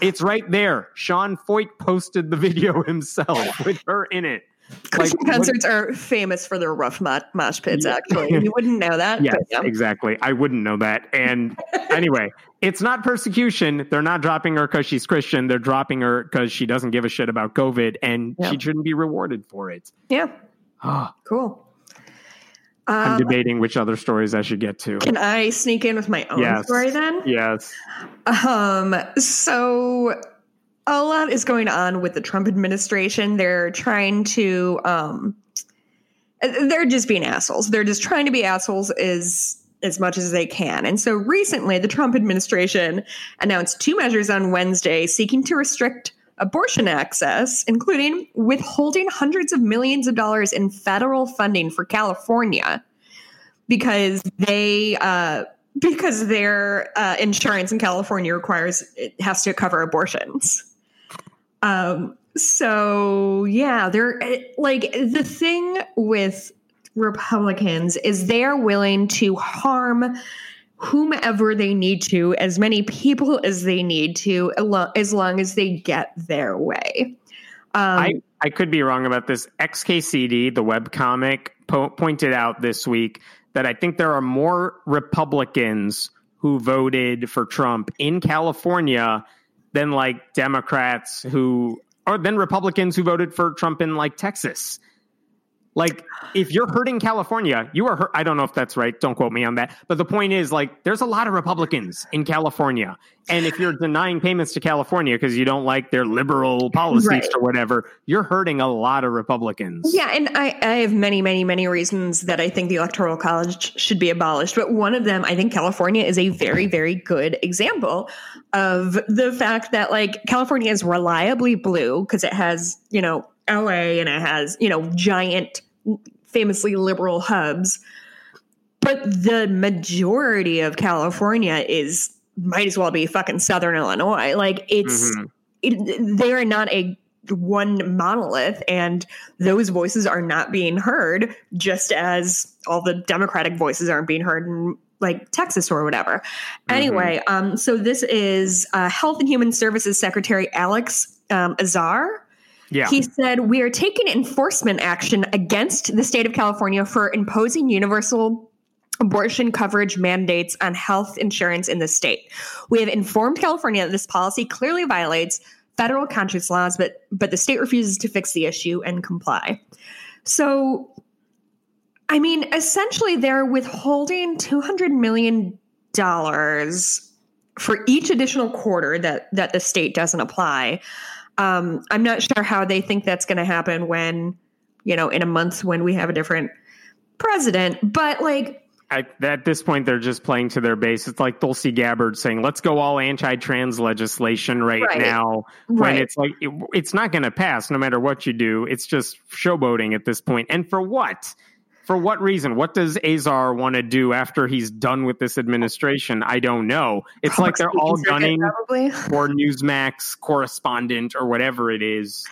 It's right there. Sean Feucht posted the video (laughs) himself with her in it. (laughs) Christian what- concerts are famous for their rough mo- mosh pits, actually. (laughs) You wouldn't know that. Yes, yeah. exactly. I wouldn't know that. And anyway, it's not persecution. They're not dropping her because she's Christian. They're dropping her because she doesn't give a shit about COVID and Yeah. she shouldn't be rewarded for it. Yeah. Ah, Cool. I'm Um, debating which other stories I should get to. can I sneak in with my own Yes. story then? Yes. Um, so a lot is going on with the Trump administration. They're trying to um they're just being assholes. They're just trying to be assholes as as much as they can. And so recently the Trump administration announced two measures on Wednesday seeking to restrict abortion access, including withholding hundreds of millions of dollars in federal funding for California because they uh because their uh, insurance in California requires it has to cover abortions. Um, so yeah, they're eh, like the thing with Republicans is they're willing to harm whomever they need to, as many people as they need to, as long as they get their way. Um, I, I could be wrong about this. XKCD, the webcomic, po- pointed out this week that I think there are more Republicans who voted for Trump in California than like Democrats who, or than Republicans who voted for Trump in like Texas. Like, if you're hurting California, you are hurt. I don't know if that's right. Don't quote me on that. But the point is, like, there's a lot of Republicans in California. And if you're denying payments to California because you don't like their liberal policies Right. or whatever, you're hurting a lot of Republicans. Yeah, and I, I have many, many, many reasons that I think the Electoral College should be abolished. But one of them, I think California is a very, very good example of the fact that, like, California is reliably blue because it has, you know, LA and it has, you know, giant, famously liberal hubs. But the majority of California is might as well be fucking Southern Illinois. Like, it's Mhm. it, they are not a one monolith and those voices are not being heard just as all the democratic voices aren't being heard in like texas or whatever anyway um, so this is uh, health and human services secretary alex um, azar Yeah. he said, We are taking enforcement action against the state of California for imposing universal abortion coverage mandates on health insurance in the state. We have informed California that this policy clearly violates federal conscience laws, but but the state refuses to fix the issue and comply. So I mean, essentially they're withholding $200 million for each additional quarter that that the state doesn't apply. Um, I'm not sure how they think that's going to happen when, you know, in a month when we have a different president. But like, I, at this point, they're just playing to their base. It's like Tulsi Gabbard saying, "Let's go all anti-trans legislation right, Right. now." When Right. it's like it, it's not going to pass, no matter what you do. It's just showboating at this point. And for what? For what reason? What does Azar want to do after he's done with this administration? I don't know. It's like they're all gunning probably. for Newsmax correspondent or whatever it is.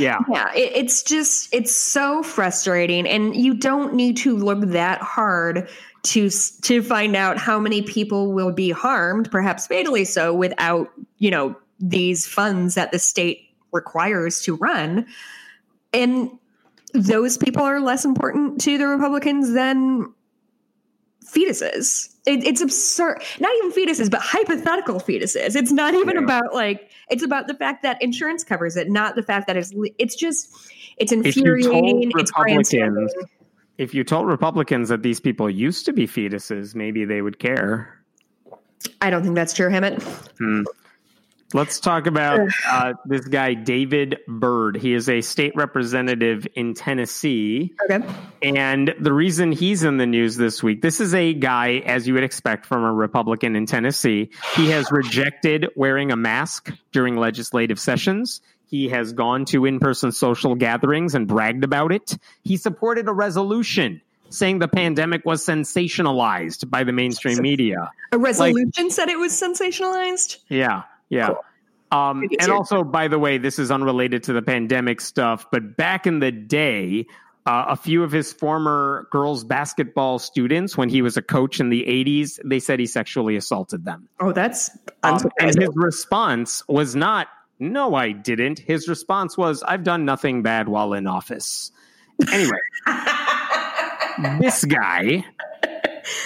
Yeah. Yeah, it, it's just it's so frustrating, and you don't need to look that hard to to find out how many people will be harmed, perhaps fatally so, without you know these funds that the state requires to run. And those people are less important to the Republicans than fetuses. It, it's absurd. Not even fetuses, but hypothetical fetuses. It's not even Yeah. about like. It's about the fact that insurance covers it, not the fact that it's. It's just. It's infuriating. It's Republicans-. If you told Republicans that these people used to be fetuses, maybe they would care. I don't think that's true, Hemant. Hmm. Let's talk about uh, this guy, David Byrd. He is a state representative in Tennessee. Okay. And the reason he's in the news this week, this is a guy, as you would expect from a Republican in Tennessee. He has rejected wearing a mask during legislative sessions. He has gone to in person social gatherings and bragged about it. He supported a resolution saying the pandemic was sensationalized by the mainstream media. A resolution said it was sensationalized. Yeah, yeah. Um, and also, by the way, this is unrelated to the pandemic stuff, but back in the day, uh, a few of his former girls basketball students, when he was a coach in the 80s, they said he sexually assaulted them. Oh, that's Um, and his response was not, no, I didn't. His response was, I've done nothing bad while in office. Anyway, (laughs) this guy,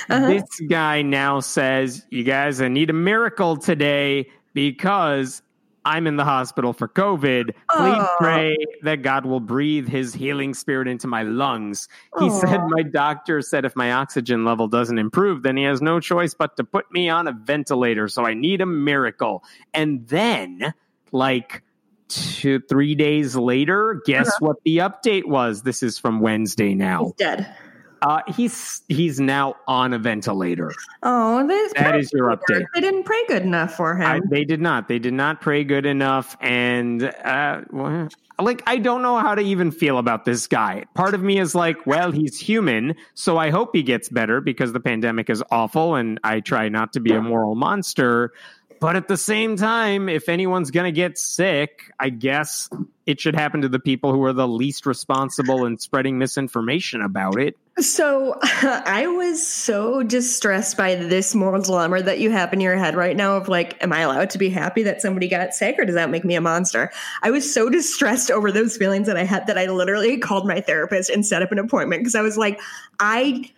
Uh-huh. this guy now says, you guys, I need a miracle today because I'm in the hospital for COVID. Please Aw. pray that God will breathe his healing spirit into my lungs. He Aw. said, My doctor said if my oxygen level doesn't improve, then he has no choice but to put me on a ventilator. So I need a miracle. And then, like, two, three days later, guess Uh-huh. what the update was? This is from Wednesday now. He's dead. Uh, he's he's now on a ventilator. Oh, this That is your update. They didn't pray good enough for him. I, they did not. They did not pray good enough, and uh, well, like I don't know how to even feel about this guy. Part of me is like, well, he's human, so I hope he gets better because the pandemic is awful, and I try not to be a moral monster. But at the same time, if anyone's going to get sick, I guess it should happen to the people who are the least responsible in spreading misinformation about it. So (laughs) I was so distressed by this moral dilemma that you have in your head right now of like, am I allowed to be happy that somebody got sick or does that make me a monster? I was so distressed over those feelings that I had that I literally called my therapist and set up an appointment because I was like, I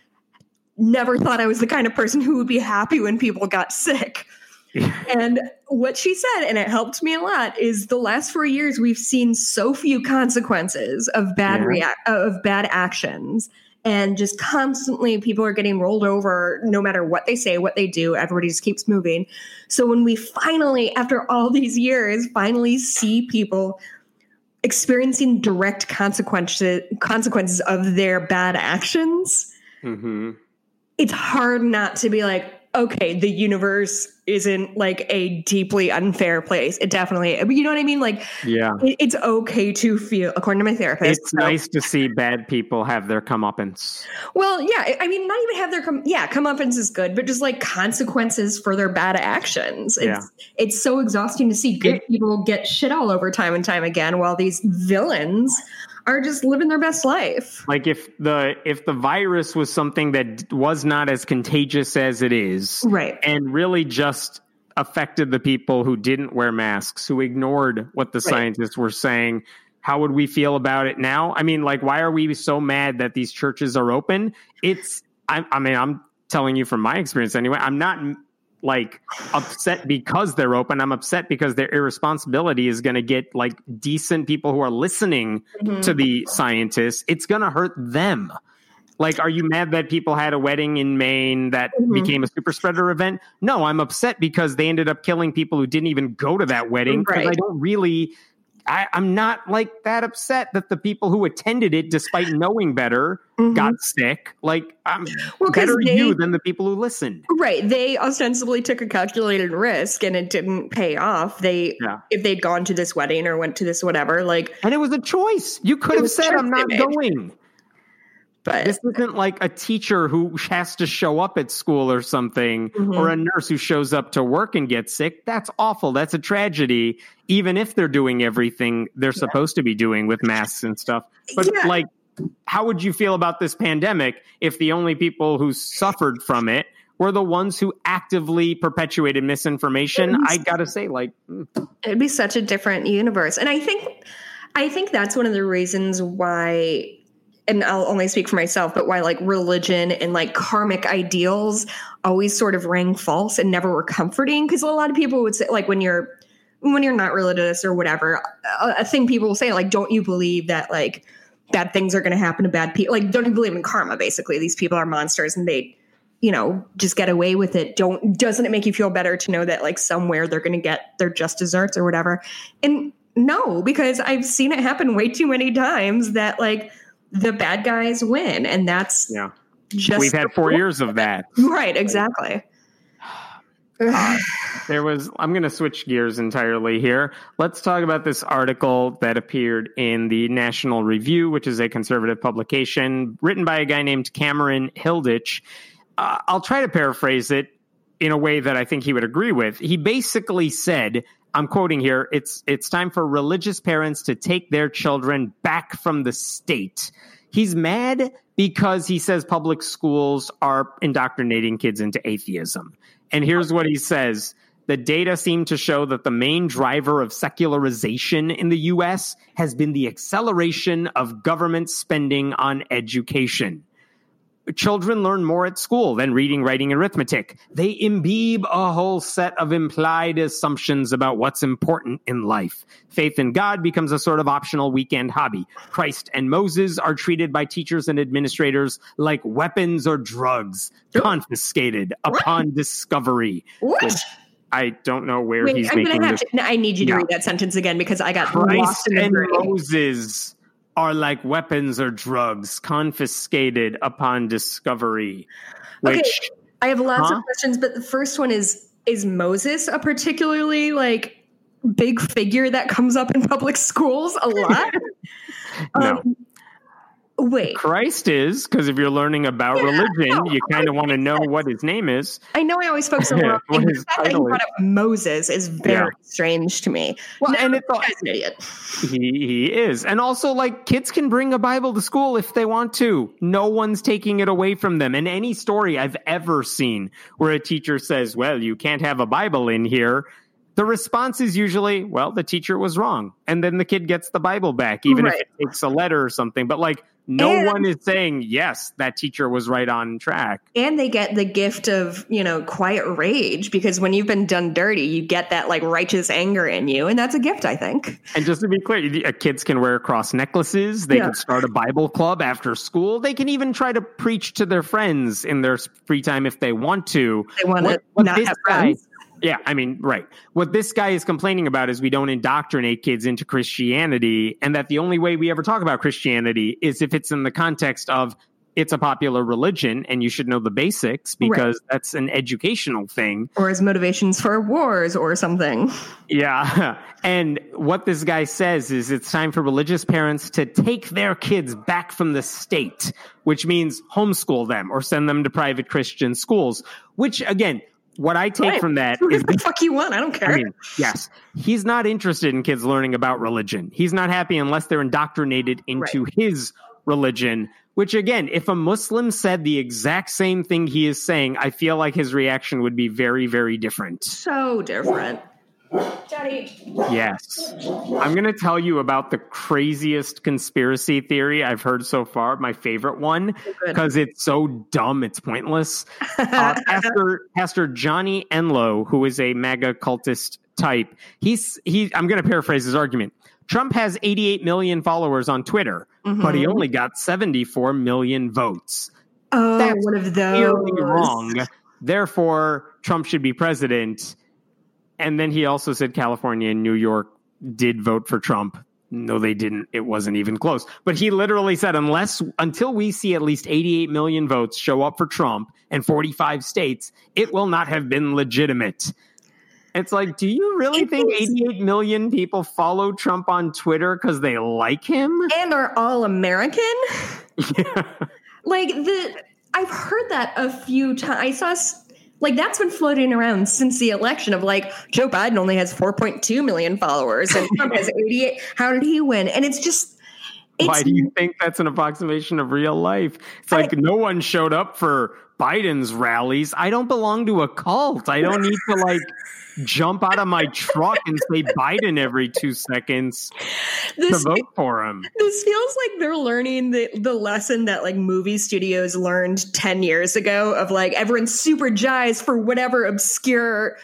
never thought I was the kind of person who would be happy when people got sick. (laughs) and what she said, and it helped me a lot, is the last four years we've seen so few consequences of bad Yeah. react of bad actions, and just constantly people are getting rolled over no matter what they say, what they do. Everybody just keeps moving. So when we finally, after all these years, finally see people experiencing direct consequences consequences of their bad actions hmm it's hard not to be like, okay, the universe isn't like a deeply unfair place. It definitely, you know what I mean? Like, Yeah. it, it's okay to feel, according to my therapist. It's so- nice to see bad people have their comeuppance. Well, yeah, I mean, not even have their, come, yeah, comeuppance is good, but just like consequences for their bad actions. It's, Yeah. it's so exhausting to see good It- people get shit all over time and time again while these villains are just living their best life. Like if the if the virus was something that was not as contagious as it is, Right. and really just affected the people who didn't wear masks, who ignored what the Right. scientists were saying. How would we feel about it now? I mean, like, why are we so mad that these churches are open? It's, I, I mean, I'm telling you from my experience anyway. I'm not like upset because they're open. I'm upset because their irresponsibility is going to get like decent people who are listening Mhm. to the scientists. It's going to hurt them. Like, are you mad that people had a wedding in Maine that Mhm. became a super spreader event? No, I'm upset because they ended up killing people who didn't even go to that wedding. Because I don't really, I, I'm not like that upset that the people who attended it, despite knowing better, Mhm. got sick. Like, I'm Well, better they- you than the people who listened. Right. They ostensibly took a calculated risk and it didn't pay off. They Yeah. if they'd gone to this wedding or went to this whatever, like And it was a choice. You could have said, I'm not going. But This isn't like a teacher who has to show up at school or something, Mhm. or a nurse who shows up to work and gets sick. That's awful. That's a tragedy, even if they're doing everything they're supposed to be doing with masks and stuff. But, Yeah. like, how would you feel about this pandemic if the only people who suffered from it were the ones who actively perpetuated misinformation? I gotta say, like, mm, it'd be such a different universe. And I think I think that's one of the reasons why and I'll only speak for myself, but why like religion and like karmic ideals always sort of rang false and never were comforting. Because a lot of people would say, like, when you're when you're not religious or whatever, a, a thing people will say, like, don't you believe that like bad things are going to happen to bad people? Like, don't you believe in karma? Basically, these people are monsters and they, you know, just get away with it. Don't doesn't it make you feel better to know that like somewhere they're going to get their just desserts or whatever? And no, because I've seen it happen way too many times that like the bad guys win, and that's Yeah. just We've had four years of that. (laughs) right, exactly. (sighs) Uh, there was i'm going to switch gears entirely here let's talk about this article that appeared in the national review which is a conservative publication written by a guy named cameron hilditch uh, i'll try to paraphrase it in a way that i think he would agree with he basically said i'm quoting here it's it's time for religious parents to take their children back from the state. He's mad because he says public schools are indoctrinating kids into atheism. And here's what he says. The data seem to show that the main driver of secularization in the US has been the acceleration of government spending on education. Children learn more at school than reading, writing, and arithmetic. They imbibe a whole set of implied assumptions about what's important in life. Faith in God becomes a sort of optional weekend hobby. Christ and Moses are treated by teachers and administrators like weapons or drugs, (gasps) confiscated upon discovery. What? I don't know where Wait, he's I'm making gonna have this. to. I need you to Yeah. read that sentence again because I got lost Christ in the and. Moses are like weapons or drugs confiscated upon discovery. Which Okay. I have lots Huh? of questions, but the first one is: Is Moses a particularly like big figure that comes up in public schools a lot? (laughs) no. Um, wait, Christ is, because if you're learning about Yeah, religion, no, you kind of want to know what his name is. I know I always focus on (laughs) What thing. his fact that you title brought up Moses is very Yeah. strange to me. Well, No, and it's all, he he is, and also like kids can bring a Bible to school if they want to. No one's taking it away from them. And any story I've ever seen where a teacher says, "Well, you can't have a Bible in here." The response is usually, well, the teacher was wrong. And then the kid gets the Bible back, even Right. if it takes a letter or something. But like, no And- one is saying, yes, that teacher was right on track. And they get the gift of, you know, quiet rage because when you've been done dirty, you get that like righteous anger in you. And that's a gift, I think. And just to be clear, uh, kids can wear cross necklaces. They Yeah. can start a Bible club after school. They can even try to preach to their friends in their free time if they want to. They want to not have guy- friends. Yeah, I mean, right. What this guy is complaining about is we don't indoctrinate kids into Christianity, and that the only way we ever talk about Christianity is if it's in the context of it's a popular religion and you should know the basics because that's an educational thing. Or as motivations for wars or something. Yeah. (laughs) And what this guy says is it's time for religious parents to take their kids back from the state, which means homeschool them or send them to private Christian schools, which again, what I take Right. from that Do the fuck you want. I don't care. I mean, yes, he's not interested in kids learning about religion. He's not happy unless they're indoctrinated into his religion. Which, again, if a Muslim said the exact same thing he is saying, I feel like his reaction would be very, very different. so different. Daddy. Yes. I'm going to tell you about the craziest conspiracy theory I've heard so far, my favorite one, good. because it's so dumb, it's pointless. (laughs) Uh, Pastor, Pastor Johnny Enlow, who is a MAGA cultist type, he's he. I'm going to paraphrase his argument. Trump has 88 million followers on Twitter, but he Mhm. only got 74 million votes. Oh, That's one of Clearly those. wrong. Therefore, Trump should be president. And then he also said California and New York did vote for Trump. No, they didn't. It wasn't even close. But he literally said, unless until we see at least 88 million votes show up for Trump and 45 states, it will not have been legitimate. It's like, do you really It think is- 88 million people follow Trump on Twitter because they like him? And are all American? (laughs) Yeah. Like the I've heard that a few times. I saw like that's been floating around since the election of like Joe Biden only has 4.2 million followers and Trump has 88. How did he win? And it's just Why do you think that's an approximation of real life? It's like I, no one showed up for Biden's rallies. I don't belong to a cult. I don't need to like jump out of my truck and say Biden every two seconds this, to vote for him. This feels like they're learning the, the lesson that like movie studios learned 10 years ago of like everyone's super jazzed for whatever obscure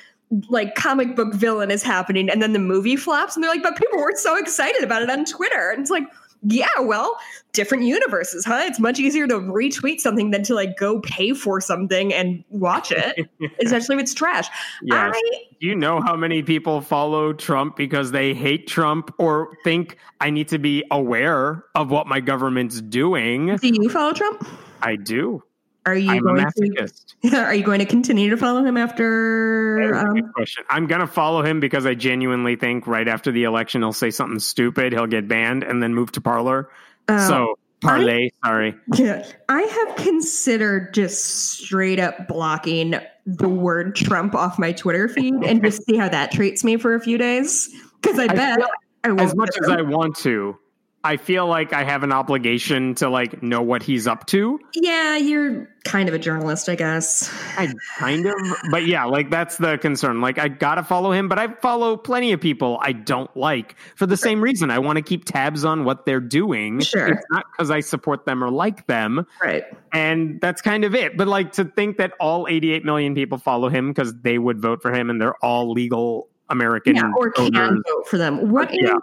like comic book villain is happening and then the movie flops and they're like but people were so excited about it on twitter and it's like yeah, well, different universes, huh? It's much easier to retweet something than to like go pay for something and watch it, (laughs) especially if it's trash. Yes. I, you know how many people follow Trump because they hate Trump or think I need to be aware of what my government's doing? Do you follow Trump? I do. Are you I'm going to? (laughs) Are you going to continue to follow him after? Um, question. I'm going to follow him because I genuinely think right after the election he'll say something stupid, he'll get banned, and then move to Parler. Uh, so Parlay, I, sorry. (laughs) Yeah, I have considered just straight up blocking the word Trump off my Twitter feed and just (laughs) see how that treats me for a few days. Because I, I bet I as much as I want to, I feel like I have an obligation to like know what he's up to. Yeah, you're kind of a journalist, I guess. I kind of, but yeah, like that's the concern. Like I gotta follow him, but I follow plenty of people I don't like for the same reason. I want to keep tabs on what they're doing. Sure, it's not because I support them or like them, right? And that's kind of it. But like to think that all 88 million people follow him because they would vote for him and they're all legal American yeah, or can vote for them. What? Yeah.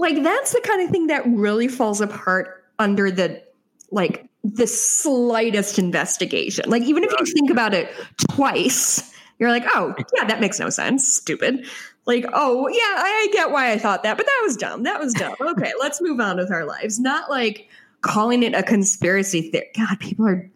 Like that's the kind of thing that really falls apart under the like the slightest investigation. Like even if you think about it twice, you're like, "Oh, yeah, that makes no sense. Stupid." Like, "Oh, yeah, I, I get why I thought that, but that was dumb. That was dumb." (laughs) Okay, let's move on with our lives. Not like calling it a conspiracy theory. God, people are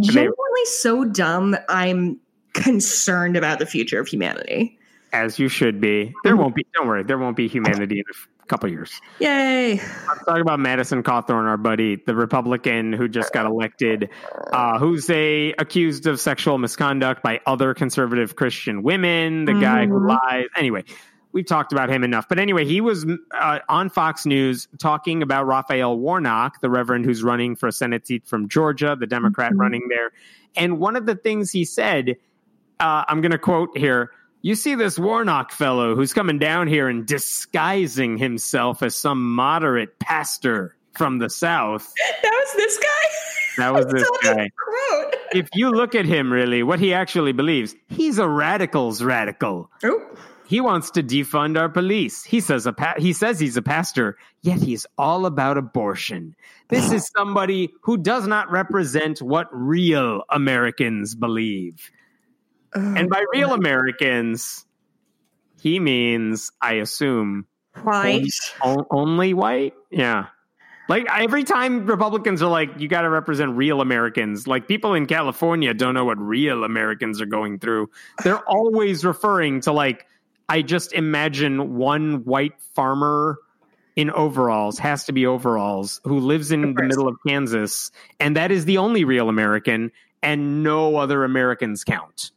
genuinely so dumb. I'm concerned about the future of humanity. As you should be. There mm-hmm. won't be. Don't worry. There won't be humanity in couple years. Yay! I'm talking about Madison Cawthorn, our buddy, the Republican who just got elected, uh, who's a accused of sexual misconduct by other conservative Christian women. The mm-hmm. guy who mm-hmm. lies. Anyway, we've talked about him enough. But anyway, he was uh, on Fox News talking about Raphael Warnock, the Reverend who's running for a Senate seat from Georgia, the Democrat mm-hmm. running there. And one of the things he said, uh, I'm going to quote here you see this Warnock fellow who's coming down here and disguising himself as some moderate pastor from the South. That was this guy? That was (laughs) this guy. If you look at him, really, what he actually believes, he's a radical's radical. Oh. He wants to defund our police. He says a pa- he says he's a pastor, yet he's all about abortion. This is somebody who does not represent what real Americans believe. Oh, and by real Americans, he means, I assume, white. Only, only white? Yeah. Like every time Republicans are like, you got to represent real Americans. Like people in California don't know what real Americans are going through. They're always referring to like, I just imagine one white farmer in overalls has to be overalls who lives in the middle of Kansas, and that is the only real American, and no other Americans count.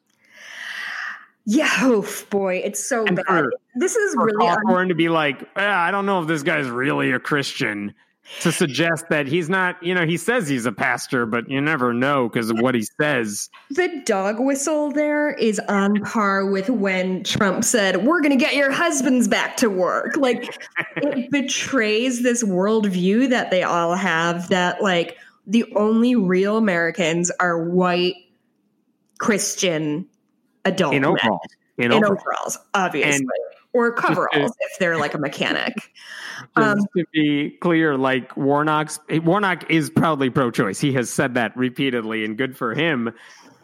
Yeah, (laughs) oh boy, it's so and bad. For, this is really important un- to be like, eh, I don't know if this guy's really a Christian. To suggest that he's not, you know, he says he's a pastor, but you never know because of what he says. The dog whistle there is on par with when Trump said, We're going to get your husbands back to work. Like, it (laughs) betrays this worldview that they all have that, like, the only real Americans are white Christian adult in overalls. In, in overalls, obviously. And or coveralls if they're like a mechanic. (laughs) Um, to be clear, like Warnock's Warnock is proudly pro-choice. He has said that repeatedly, and good for him.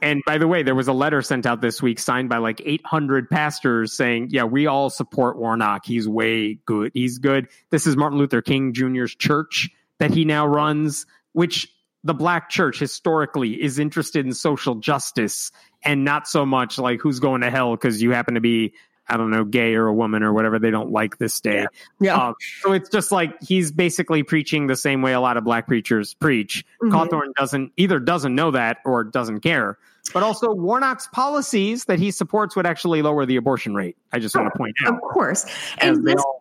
And by the way, there was a letter sent out this week signed by like 800 pastors saying, "Yeah, we all support Warnock. He's way good. He's good." This is Martin Luther King Jr.'s church that he now runs, which the black church historically is interested in social justice and not so much like who's going to hell because you happen to be I don't know, gay or a woman or whatever they don't like this day. Yeah. yeah. Um, so it's just like he's basically preaching the same way a lot of black preachers preach. mm hmm Cawthorn doesn't either doesn't know that or doesn't care. But also Warnock's policies that he supports would actually lower the abortion rate. I just want to point out. Of course. And this, all,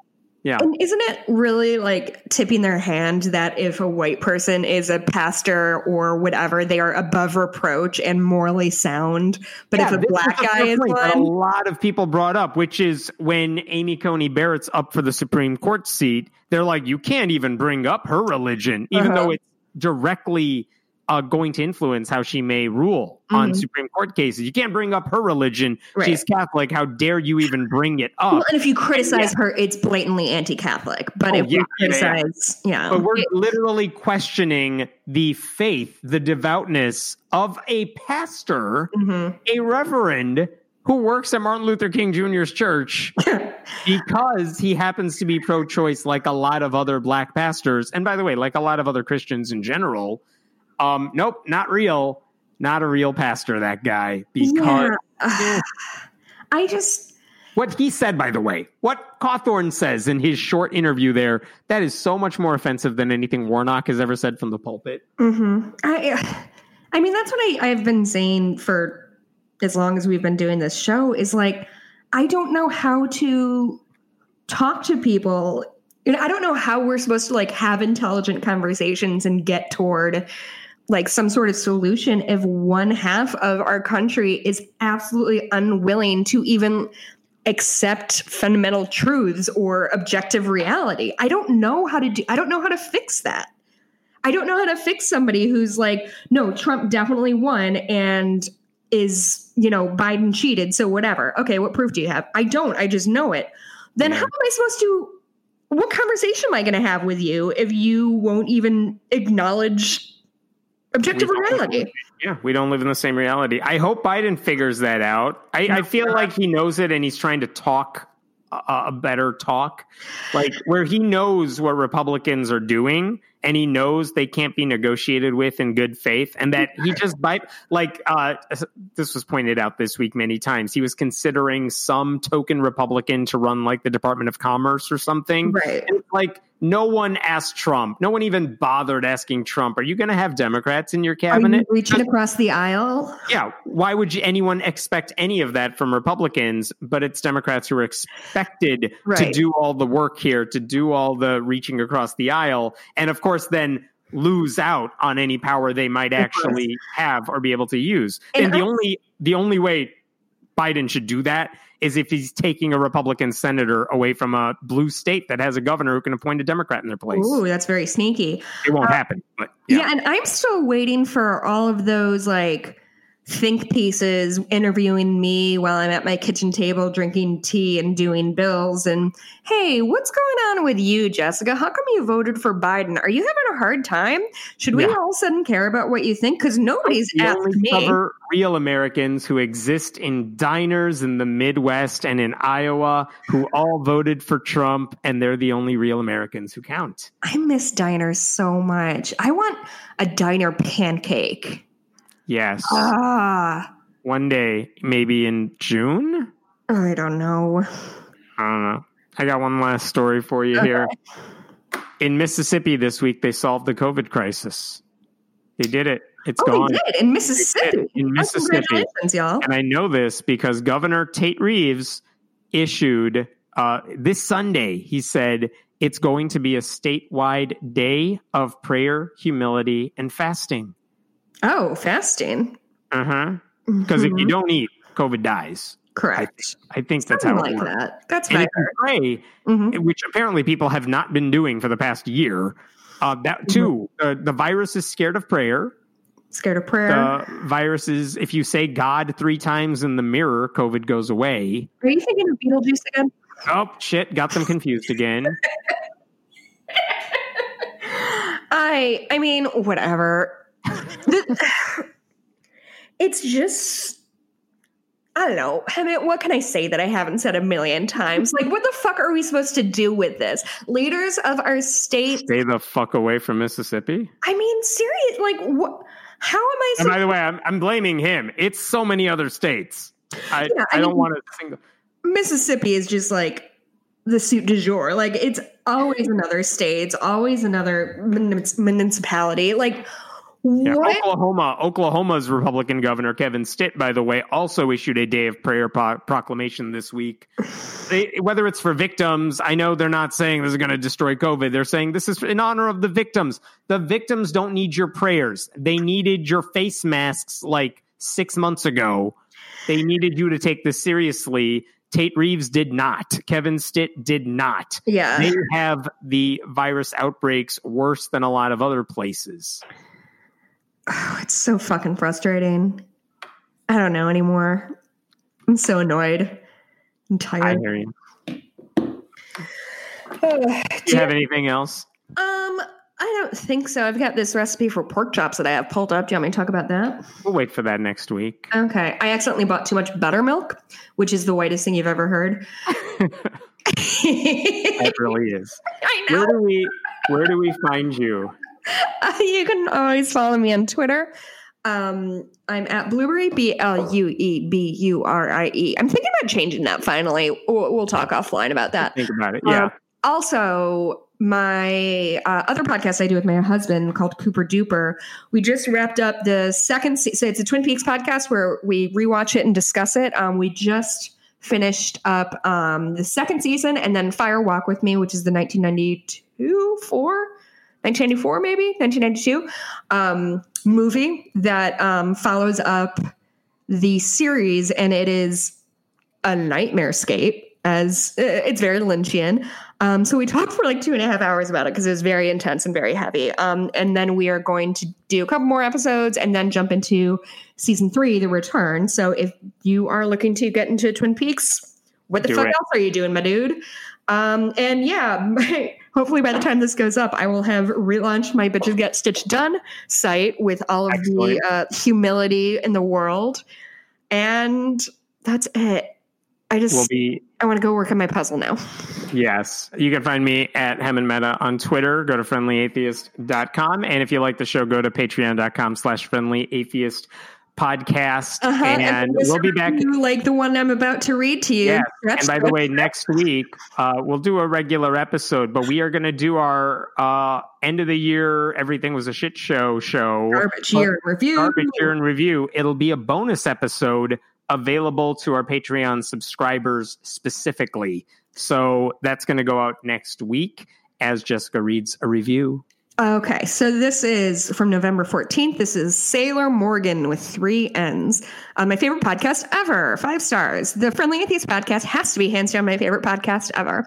Yeah. And isn't it really like tipping their hand that if a white person is a pastor or whatever, they are above reproach and morally sound? But Yeah, if a black guy is point that a lot of people brought up, which is when Amy Coney Barrett's up for the Supreme Court seat, they're like, you can't even bring up her religion, even Uh-huh. though it's directly uh, going to influence how she may rule on Mhm. Supreme Court cases. You can't bring up her religion. Right. She's Catholic. How dare you even bring it up? well, and if you criticize her, it's blatantly anti-Catholic. But Oh, if yeah, you yeah, yeah. criticize, yeah, But we're It- literally questioning the faith, the devoutness of a pastor, Mhm. a reverend who works at Martin Luther King Jr.'s church (laughs) because he happens to be pro choice, like a lot of other black pastors. And by the way, like a lot of other Christians in general. Um, nope, not real. Not a real pastor, that guy. Because yeah. (sighs) I just what he said, by the way, what Cawthorn says in his short interview there, that is so much more offensive than anything Warnock has ever said from the pulpit. hmm I, (sighs) I mean, that's what I, I've been saying for as long as we've been doing this show is like, I don't know how to talk to people. You know, I don't know how we're supposed to like have intelligent conversations and get toward like some sort of solution if one half of our country is absolutely unwilling to even accept fundamental truths or objective reality. I don't know how to do I don't know how to fix that. I don't know how to fix somebody who's like, no, Trump definitely won and is, you know, Biden cheated, so whatever. Okay, what proof do you have? I don't. I just know it. Then Yeah. how am I supposed to what conversation am I going to have with you if you won't even acknowledge objective reality? Yeah, we don't live in the same reality. I hope Biden figures that out. I, I feel like he knows it and he's trying to talk a, a better talk, like where he knows what Republicans are doing and he knows they can't be negotiated with in good faith, and that he just by like uh, this was pointed out this week many times. He was considering some token Republican to run like the Department of Commerce or something, Right. and like no one asked Trump. No one even bothered asking Trump, "Are you going to have Democrats in your Are you cabinet?" reaching across the aisle? Yeah, why would you, anyone expect any of that from Republicans? But it's Democrats who are expected to do all the work here, to do all the reaching across the aisle, and of course, then lose out on any power they might actually have or be able to use. And And, the I- only the only way Biden should do that is if he's taking a Republican senator away from a blue state that has a governor who can appoint a Democrat in their place. Ooh, that's very sneaky. It won't uh, happen, but Yeah. yeah. and I'm still waiting for all of those like think pieces interviewing me while I'm at my kitchen table drinking tea and doing bills. And hey, what's going on with you, Jessica? How come you voted for Biden? Are you having a hard time? Should we Yeah. all of a sudden care about what you think? Because nobody's We asked only me. cover real Americans who exist in diners in the Midwest and in Iowa who all voted for Trump, and they're the only real Americans who count. I miss diners so much. I want a diner pancake. Yes. Ah, One day, maybe in June? I don't know. I don't know. I got one last story for you here. In Mississippi this week, they solved the COVID crisis. They did it. It's Oh, gone. they did in Mississippi. In Oh, Mississippi. Y'all. And I know this because Governor Tate Reeves issued uh, this Sunday, he said it's going to be a statewide day of prayer, humility, and fasting. Oh, fasting. Uh huh. Because if you Mhm. don't eat, COVID dies. Correct, I think that's something how it like works. that. That's And fair. if you pray, Mhm. which apparently people have not been doing for the past year, uh, that too, uh, the virus is scared of prayer. Scared of prayer. The virus is, if you say God three times in the mirror, COVID goes away. Are you thinking of Beetlejuice again? Oh shit! Got them confused again. (laughs) I I mean, whatever. (sighs) It's just I don't know. I mean, what can I say that I haven't said a million times? Like, what the fuck are we supposed to do with this? Leaders of our state. Stay the fuck away from Mississippi. I mean, serious. Like, what? How am I? And by the way, I'm, I'm blaming him. It's so many other states. I, Yeah, I I don't want to single. Mississippi is just like the suit du jour. Like, it's always another state. It's always another munic- municipality. Like, Yeah, What? Oklahoma, Oklahoma's Republican governor Kevin Stitt, by the way, also issued a day of prayer pro- proclamation this week. They, whether it's for victims, I know they're not saying this is going to destroy COVID. They're saying this is in honor of the victims. The victims don't need your prayers. They needed your face masks like six months ago. They needed you to take this seriously. Tate Reeves did not. Kevin Stitt did not. Yeah. They have the virus outbreaks worse than a lot of other places. Oh, it's so fucking frustrating. I don't know anymore. I'm so annoyed. I'm I tired. hear you. Ugh. (sighs) Do you have anything else? Um, I don't think so. I've got this recipe for pork chops that I have pulled up. Do you want me to talk about that? We'll wait for that next week. Okay. I accidentally bought too much buttermilk, which is the whitest thing you've ever heard. (laughs) it really is. (laughs) I know. Where do we where do we find you? (laughs) you can always follow me on Twitter. Um, I'm at Blueberry, B L U E B U R I E. I'm thinking about changing that finally. We'll, we'll talk offline about that. Think about it. Yeah. Um, also, my uh, other podcast I do with my husband called Cooper Duper, we just wrapped up the second se- so it's a Twin Peaks podcast where we rewatch it and discuss it. Um, we just finished up um, the second season and then Fire Walk with Me, which is the 1992, 4, 1994 maybe, 1992 um, movie that um, follows up the series and it is a nightmare scape as uh, it's very Lynchian. Um, so we talked for like two and a half hours about it because it was very intense and very heavy. Um, and then we are going to do a couple more episodes and then jump into season three, The Return. So if you are looking to get into Twin Peaks, what the Do fuck it. else are you doing, my dude? Um, and yeah, (laughs) hopefully by the time this goes up, I will have relaunched my Bitches Get Stitched Done site with all of Excellent. the uh, humility in the world. And that's it. I just We'll be I want to go work on my puzzle now. yes. You can find me at Hemant Mehta on Twitter. Go to friendlyatheist.com. And if you like the show, go to patreon.com slash friendly atheist podcast. Uh-huh. And we'll be back review, like the one I'm about to read to you. Yes. And by the way, next week uh, we'll do a regular episode, but we are going to do our uh, end of the year. Everything was a shit show show. garbage year in review. Garbage year in review. It'll be a bonus episode available to our Patreon subscribers specifically. So that's going to go out next week as Jessica reads a review. Okay, so this is from November 14th. This is Sailor Morgan with three N's. Uh, my favorite podcast ever. Five stars. The Friendly Atheist podcast has to be hands down my favorite podcast ever.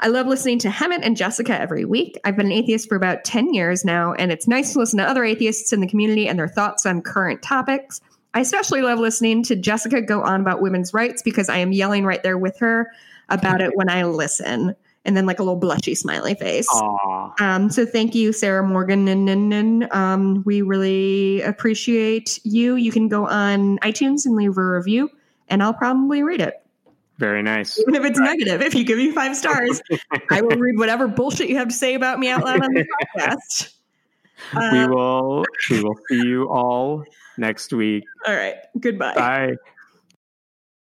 I love listening to Hemant and Jessica every week. I've been an atheist for about 10 years now, and it's nice to listen to other atheists in the community and their thoughts on current topics. I especially love listening to Jessica go on about women's rights because I am yelling right there with her about it when I listen. And then like a little blushy smiley face. Aw. Um, so thank you, Sarah Morgan, and, and, and um, we really appreciate you. You can go on iTunes and leave a review, and I'll probably read it, Very nice. even if it's negative. If you give me five stars, I will read whatever bullshit you have to say about me out loud on the podcast. we Um, will we will see you all next week. all right. Goodbye. Bye.